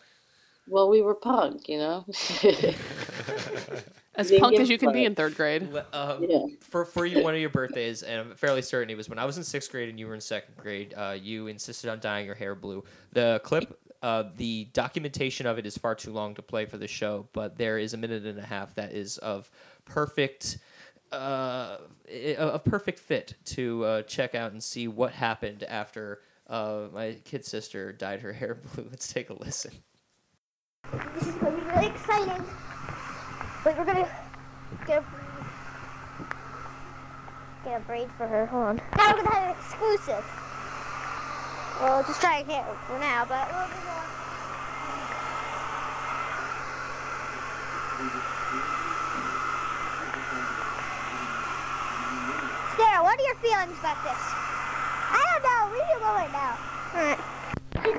well, we were punk, you know. As Didn't punk as you can a be in third grade. Le- um, Yeah. For for you, one of your birthdays, and I'm fairly certain it was when I was in sixth grade and you were in second grade. Uh, you insisted on dyeing your hair blue. The clip, uh, the documentation of it is far too long to play for the show, but there is a minute and a half that is of perfect, uh, i- a perfect fit to uh, check out and see what happened after uh, my kid sister dyed her hair blue. Let's take a listen. This is going to be really exciting. Wait, we're gonna get a get a braid for her. Hold on. Now we're gonna have an exclusive. Well, just try here for now, but. Sarrah, what are your feelings about this? I don't know. We don't know right now. All right.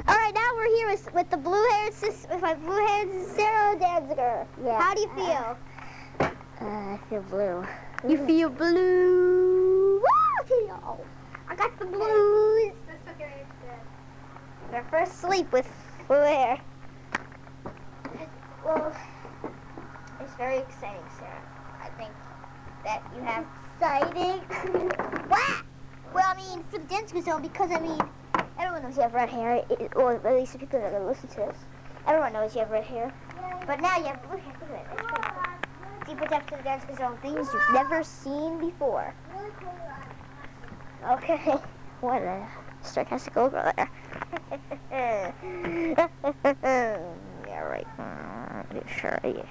All right, now we're here with, with the blue-haired sis, with my blue-haired Sarrah Danziger. Yeah. How do you feel? Uh, I feel blue. You feel blue? Woo! I got the blues. That's okay. Our first sleep with blue hair. Well, it's very exciting, Sarrah. I think that you have exciting. what? Well, I mean, for the dance zone, because I mean, everyone knows you have red hair, it, or at least the people that are gonna listen to this. Everyone knows you have red hair. But now you have blue hair. Look at it. It's pretty cool. Deep protect to the dance zone, things you've never seen before. Okay. What a sarcastic old there. yeah, right. Mm, Sure. Yeah.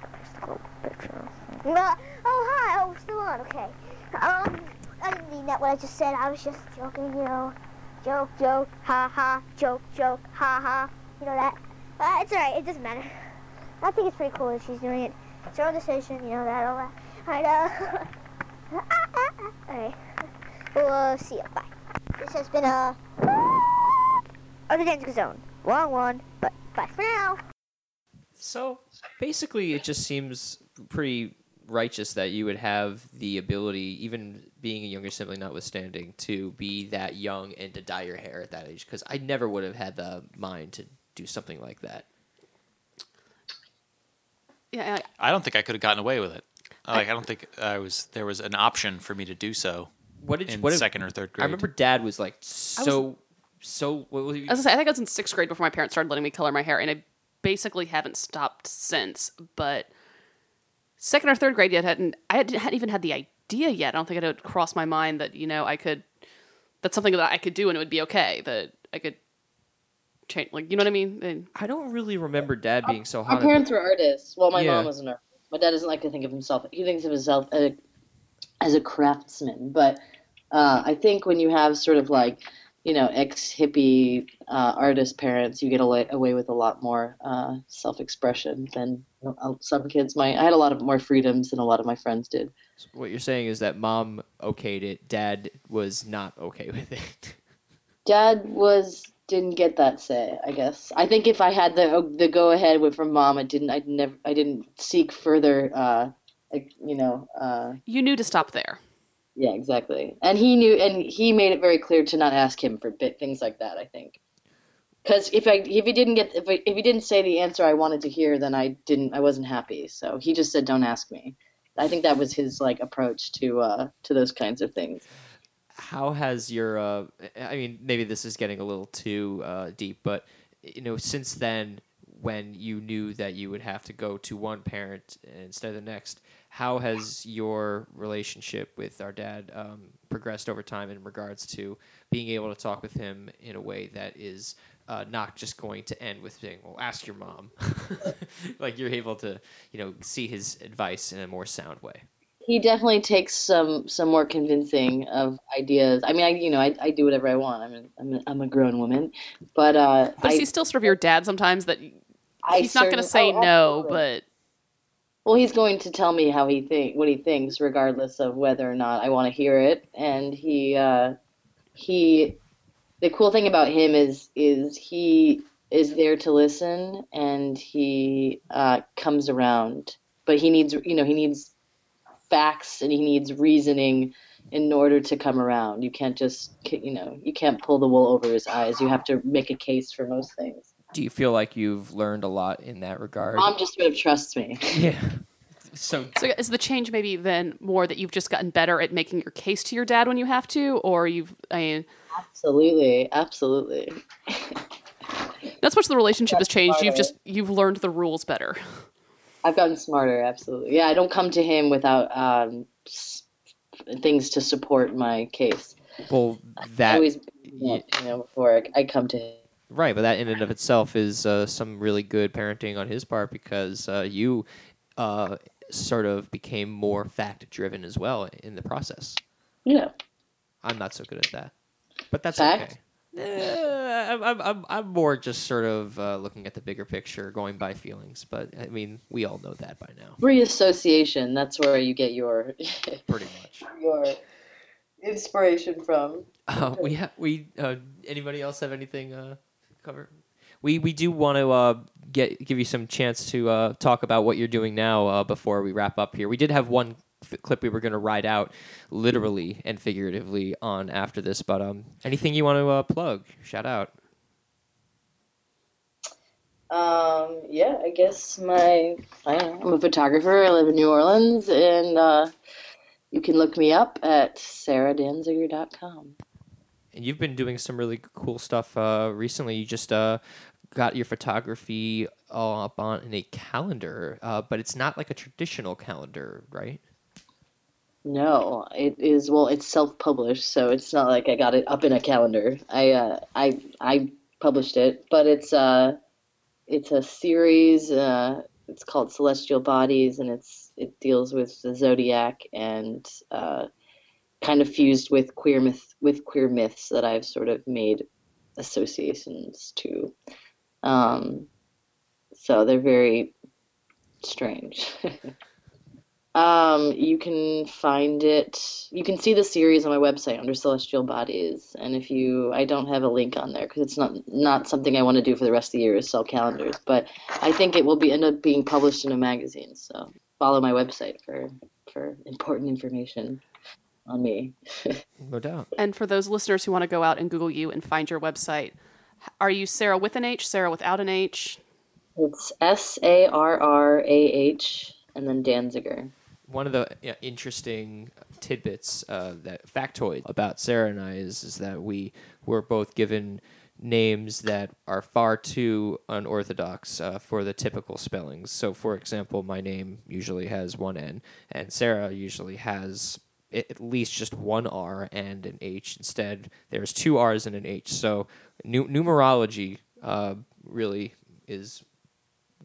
Sarcastic picture. Oh, hi. Oh, still on. Okay. Um, I didn't mean that what I just said. I was just joking, you know. Joke, joke, ha ha, joke, joke, ha ha. You know that? Uh, it's alright, it doesn't matter. I think it's pretty cool that she's doing it. It's her own decision, you know that, all that. I know. alright. We'll uh, see you. Bye. This has been a. The Dancing Zone. Long one, but bye for now. So basically, it just seems pretty righteous that you would have the ability, even being a younger sibling notwithstanding, to be that young and to dye your hair at that age. Because I never would have had the mind to do something like that. Yeah, I, I don't think I could have gotten away with it. Like I don't think I was there was an option for me to do so What did you, in what did- second or third grade. I remember Dad was like so so. What was he? I was gonna say, I think I was in sixth grade before my parents started letting me color my hair, and I basically haven't stopped since. But second or third grade yet. Hadn't I hadn't, hadn't even had the idea yet. I don't think it had crossed my mind that you know I could. That's something that I could do and it would be okay. That I could change, like you know what I mean. And I don't really remember Dad being so Our hot. parents were artists. Well, my Yeah. mom was an artist. My dad doesn't like to think of himself. He thinks of himself as a, as a craftsman. But uh, I think when you have sort of like, you know, ex hippie uh, artist parents, you get away, away with a lot more uh, self expression than uh, some kids might. I had a lot of more freedoms than a lot of my friends did. What you're saying is that Mom okayed it, Dad was not okay with it. Dad was didn't get that say. I guess. I think if I had the the go ahead with from mom, I didn't. I never. I didn't seek further. Uh, you know. Uh, you knew to stop there. Yeah, exactly. And he knew, and he made it very clear to not ask him for bit things like that. I think. Because if I if he didn't get if I, if he didn't say the answer I wanted to hear, then I didn't I wasn't happy. So he just said, "Don't ask me." I think that was his like approach to uh to those kinds of things. How has your uh, I mean, maybe this is getting a little too uh, deep, but you know, since then, when you knew that you would have to go to one parent instead of the next, how has your relationship with our dad um, progressed over time in regards to being able to talk with him in a way that is uh, not just going to end with saying, "Well, ask your mom." like you're able to, you know, see his advice in a more sound way. He definitely takes some some more convincing of ideas. I mean, I you know I, I do whatever I want. I'm a, I'm a, I'm a grown woman, but uh, But I, is he still sort of your dad sometimes? That I he's not going to say oh, no, but well, he's going to tell me how he think what he thinks, regardless of whether or not I want to hear it. And he uh, he the cool thing about him is is he is there to listen and he uh, comes around, but he needs you know he needs facts and he needs reasoning in order to come around. You can't just you know you can't pull the wool over his eyes. You have to make a case for most things. Do you feel like you've learned a lot in that regard? Mom just sort of trusts me. Yeah. So so is the change maybe then more that you've just gotten better at making your case to your dad when you have to, or you've I mean, Absolutely, absolutely. That's so much the relationship has That's changed. You've just you've learned the rules better. I've gotten smarter, absolutely. Yeah, I don't come to him without um, things to support my case. well, I that always, you know, before I, I come to him. Right, but that in and of itself is uh, some really good parenting on his part because uh, you uh, sort of became more fact driven as well in the process. Yeah, I'm not so good at that, but that's Fact? okay. I'm, I'm, I'm, I'm more just sort of uh, looking at the bigger picture, going by feelings. But I mean, we all know that by now, reassociation. That's where you get your pretty much. your inspiration from. Uh, we ha- we uh, anybody else have anything uh, cover? We we do want to uh, get give you some chance to uh, talk about what you're doing now uh, before we wrap up here. We did have one f- clip we were going to ride out literally and figuratively on after this, but um, anything you want to uh, plug? Shout out. Um, yeah, I guess my I I'm a photographer. I live in New Orleans, and uh, you can look me up at sarrahdanziger.com. And you've been doing some really cool stuff uh, recently. You just uh, got your photography all up on in a calendar, uh, but it's not like a traditional calendar, right? No, it is well, it's self-published, so it's not like I got it up in a calendar. I uh, I I published it, but it's uh it's a series. Uh, it's called Celestial Bodies, and it's it deals with the zodiac and uh, kind of fused with queer myth with queer myths that I've sort of made associations to. Um, so they're very strange. Um, you can find it. You can see the series on my website under Celestial Bodies, and if you, I don't have a link on there because it's not not something I want to do for the rest of the year is sell calendars. But I think it will be end up being published in a magazine. So follow my website for for important information on me. No doubt. And for those listeners who want to go out and Google you and find your website, are you Sarah with an H, Sarah without an H? It's S A R R A H and then Danziger. One of the yeah, interesting tidbits, uh, that factoid about Sarah and I is, is that we were both given names that are far too unorthodox uh, for the typical spellings. So, for example, my name usually has one N, and Sarah usually has a- at least just one R and an H. Instead, there's two R's and an H. So, nu- numerology uh, really is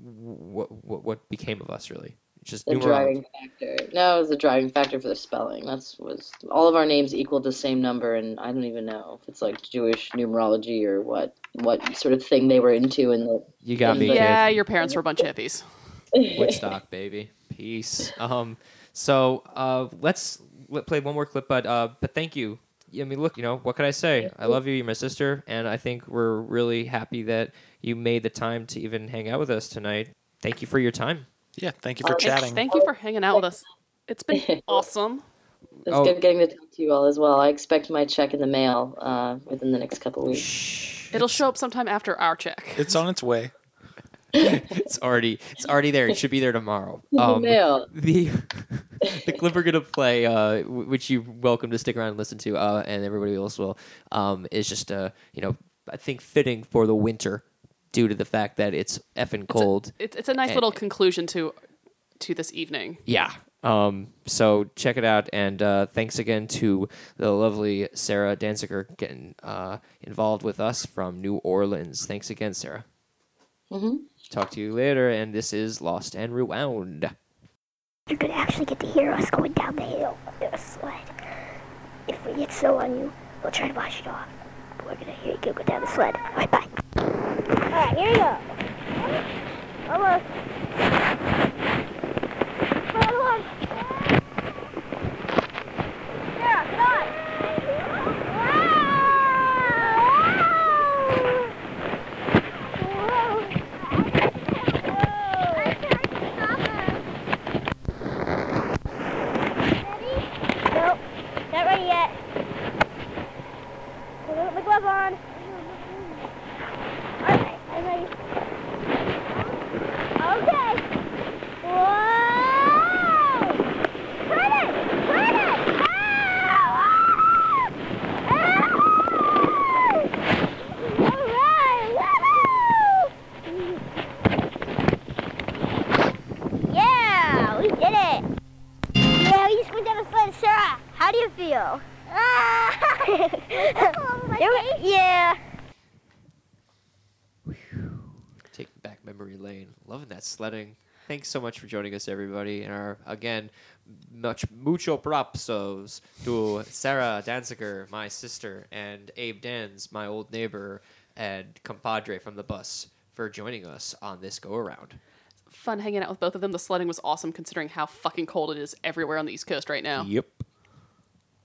what, what what became of us. Really, just The numerology. driving factor. No, it was the driving factor for the spelling. That's was all of our names equal the same number, and I don't even know if it's like Jewish numerology or what what sort of thing they were into in the You got me, Yeah, kid. your parents were a bunch of hippies. Woodstock, baby. Peace. Um, so uh, let's let, play one more clip, but uh, but thank you. I mean, look, you know, what can I say? I love you. You're my sister, and I think we're really happy that you made the time to even hang out with us tonight. Thank you for your time. Yeah, thank you for chatting. Thank you for hanging out with us. It's been awesome. It's Oh. good getting to talk to you all as well. I expect my check in the mail uh, within the next couple weeks. Shh. It'll show up sometime after our check. It's on its way. It's already it's already there. It should be there tomorrow. The Um, the the clip we're gonna play, uh, which you're welcome to stick around and listen to, uh, and everybody else will, um, is just uh, you know, I think fitting for the winter due to the fact that it's effing cold. It's, it's a nice And- little conclusion to to this evening. yeah. Um, so check it out, and uh, thanks again to the lovely Sarrah Danziger getting uh, involved with us from New Orleans. Thanks again, Sarrah. hmm Talk to you later, and this is Lost and Rewound. You're gonna actually get to hear us going down the hill in a sled. If we get slow on you, we'll try to wash it off. But we're gonna hear you go down the sled. Alright, bye. Alright, here you go. Almost. Come on, come on. Yeah, come on. Nope, not ready yet. I'm gonna put my glove on. Alright, I'm ready. Okay. Whoa! Turn it! Turn it! Ow! Ow! Alright! Woohoo! Yeah! We did it! Yeah, we just went down the sled. Sarrah, how do you feel? Ah! There we- yeah. Taking back memory lane. Loving that sledding. Thanks so much for joining us, everybody. And our again, much mucho propsos to Sarrah Danziger, my sister, and Abe Danz, my old neighbor and compadre from the bus, for joining us on this go around. Fun hanging out with both of them. The sledding was awesome considering how fucking cold it is everywhere on the East Coast right now. Yep.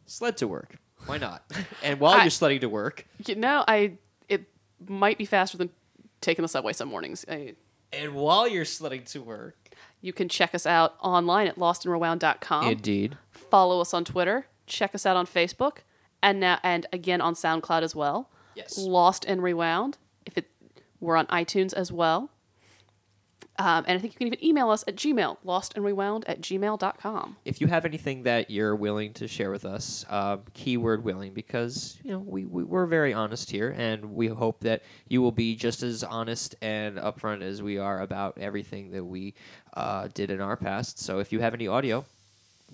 Sled to work. Why not? and while I- you're sledding to work, You know, I it might be faster than taking the subway some mornings. I, and while you're sledding to work, you can check us out online at lostandrewound.com. indeed. Follow us on Twitter. Check us out on Facebook, and now and again on SoundCloud as well. Yes. Lost and Rewound. If it we're on iTunes as well. Um, and I think you can even email us at Gmail, lostandrewound at gmail.com. if you have anything that you're willing to share with us, uh, keyword willing, because you know we, we we're very honest here, and we hope that you will be just as honest and upfront as we are about everything that we uh, did in our past. So if you have any audio,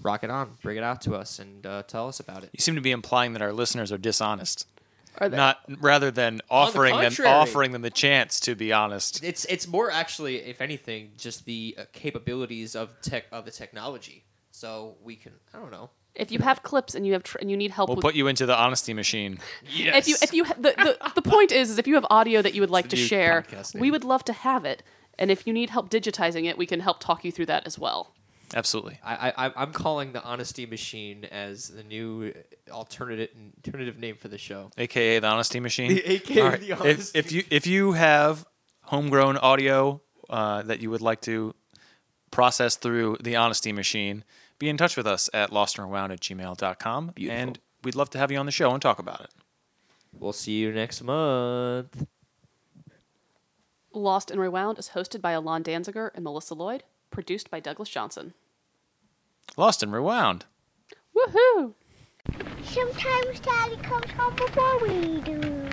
rock it on, bring it out to us, and uh, tell us about it. You seem to be implying that our listeners are dishonest, Are they- not rather than offering them contrary. offering them the chance to be honest. It's it's more actually, if anything, just the uh, capabilities of tech of the technology. So we can, I don't know. If you have clips and you have tr- and you need help We'll with put you into the honesty machine. Yes. if you if you ha- the, the the point is is if you have audio that you would like to new share, podcast we would love to have it. And if you need help digitizing it, we can help talk you through that as well. Absolutely. I, I, I'm calling the Honesty Machine as the new alternative alternative name for the show. AKA the honesty machine. The AKA All right. the If, honesty if you if you have homegrown audio uh, that you would like to process through the honesty machine, be in touch with us at lostandrewound at gmail.com. Beautiful. And we'd love to have you on the show and talk about it. We'll see you next month. Lost and Rewound is hosted by Alon Danziger and Melissa Lloyd, produced by Douglas Johnson. Lost and Rewound. Woohoo! Sometimes Daddy comes home before we do.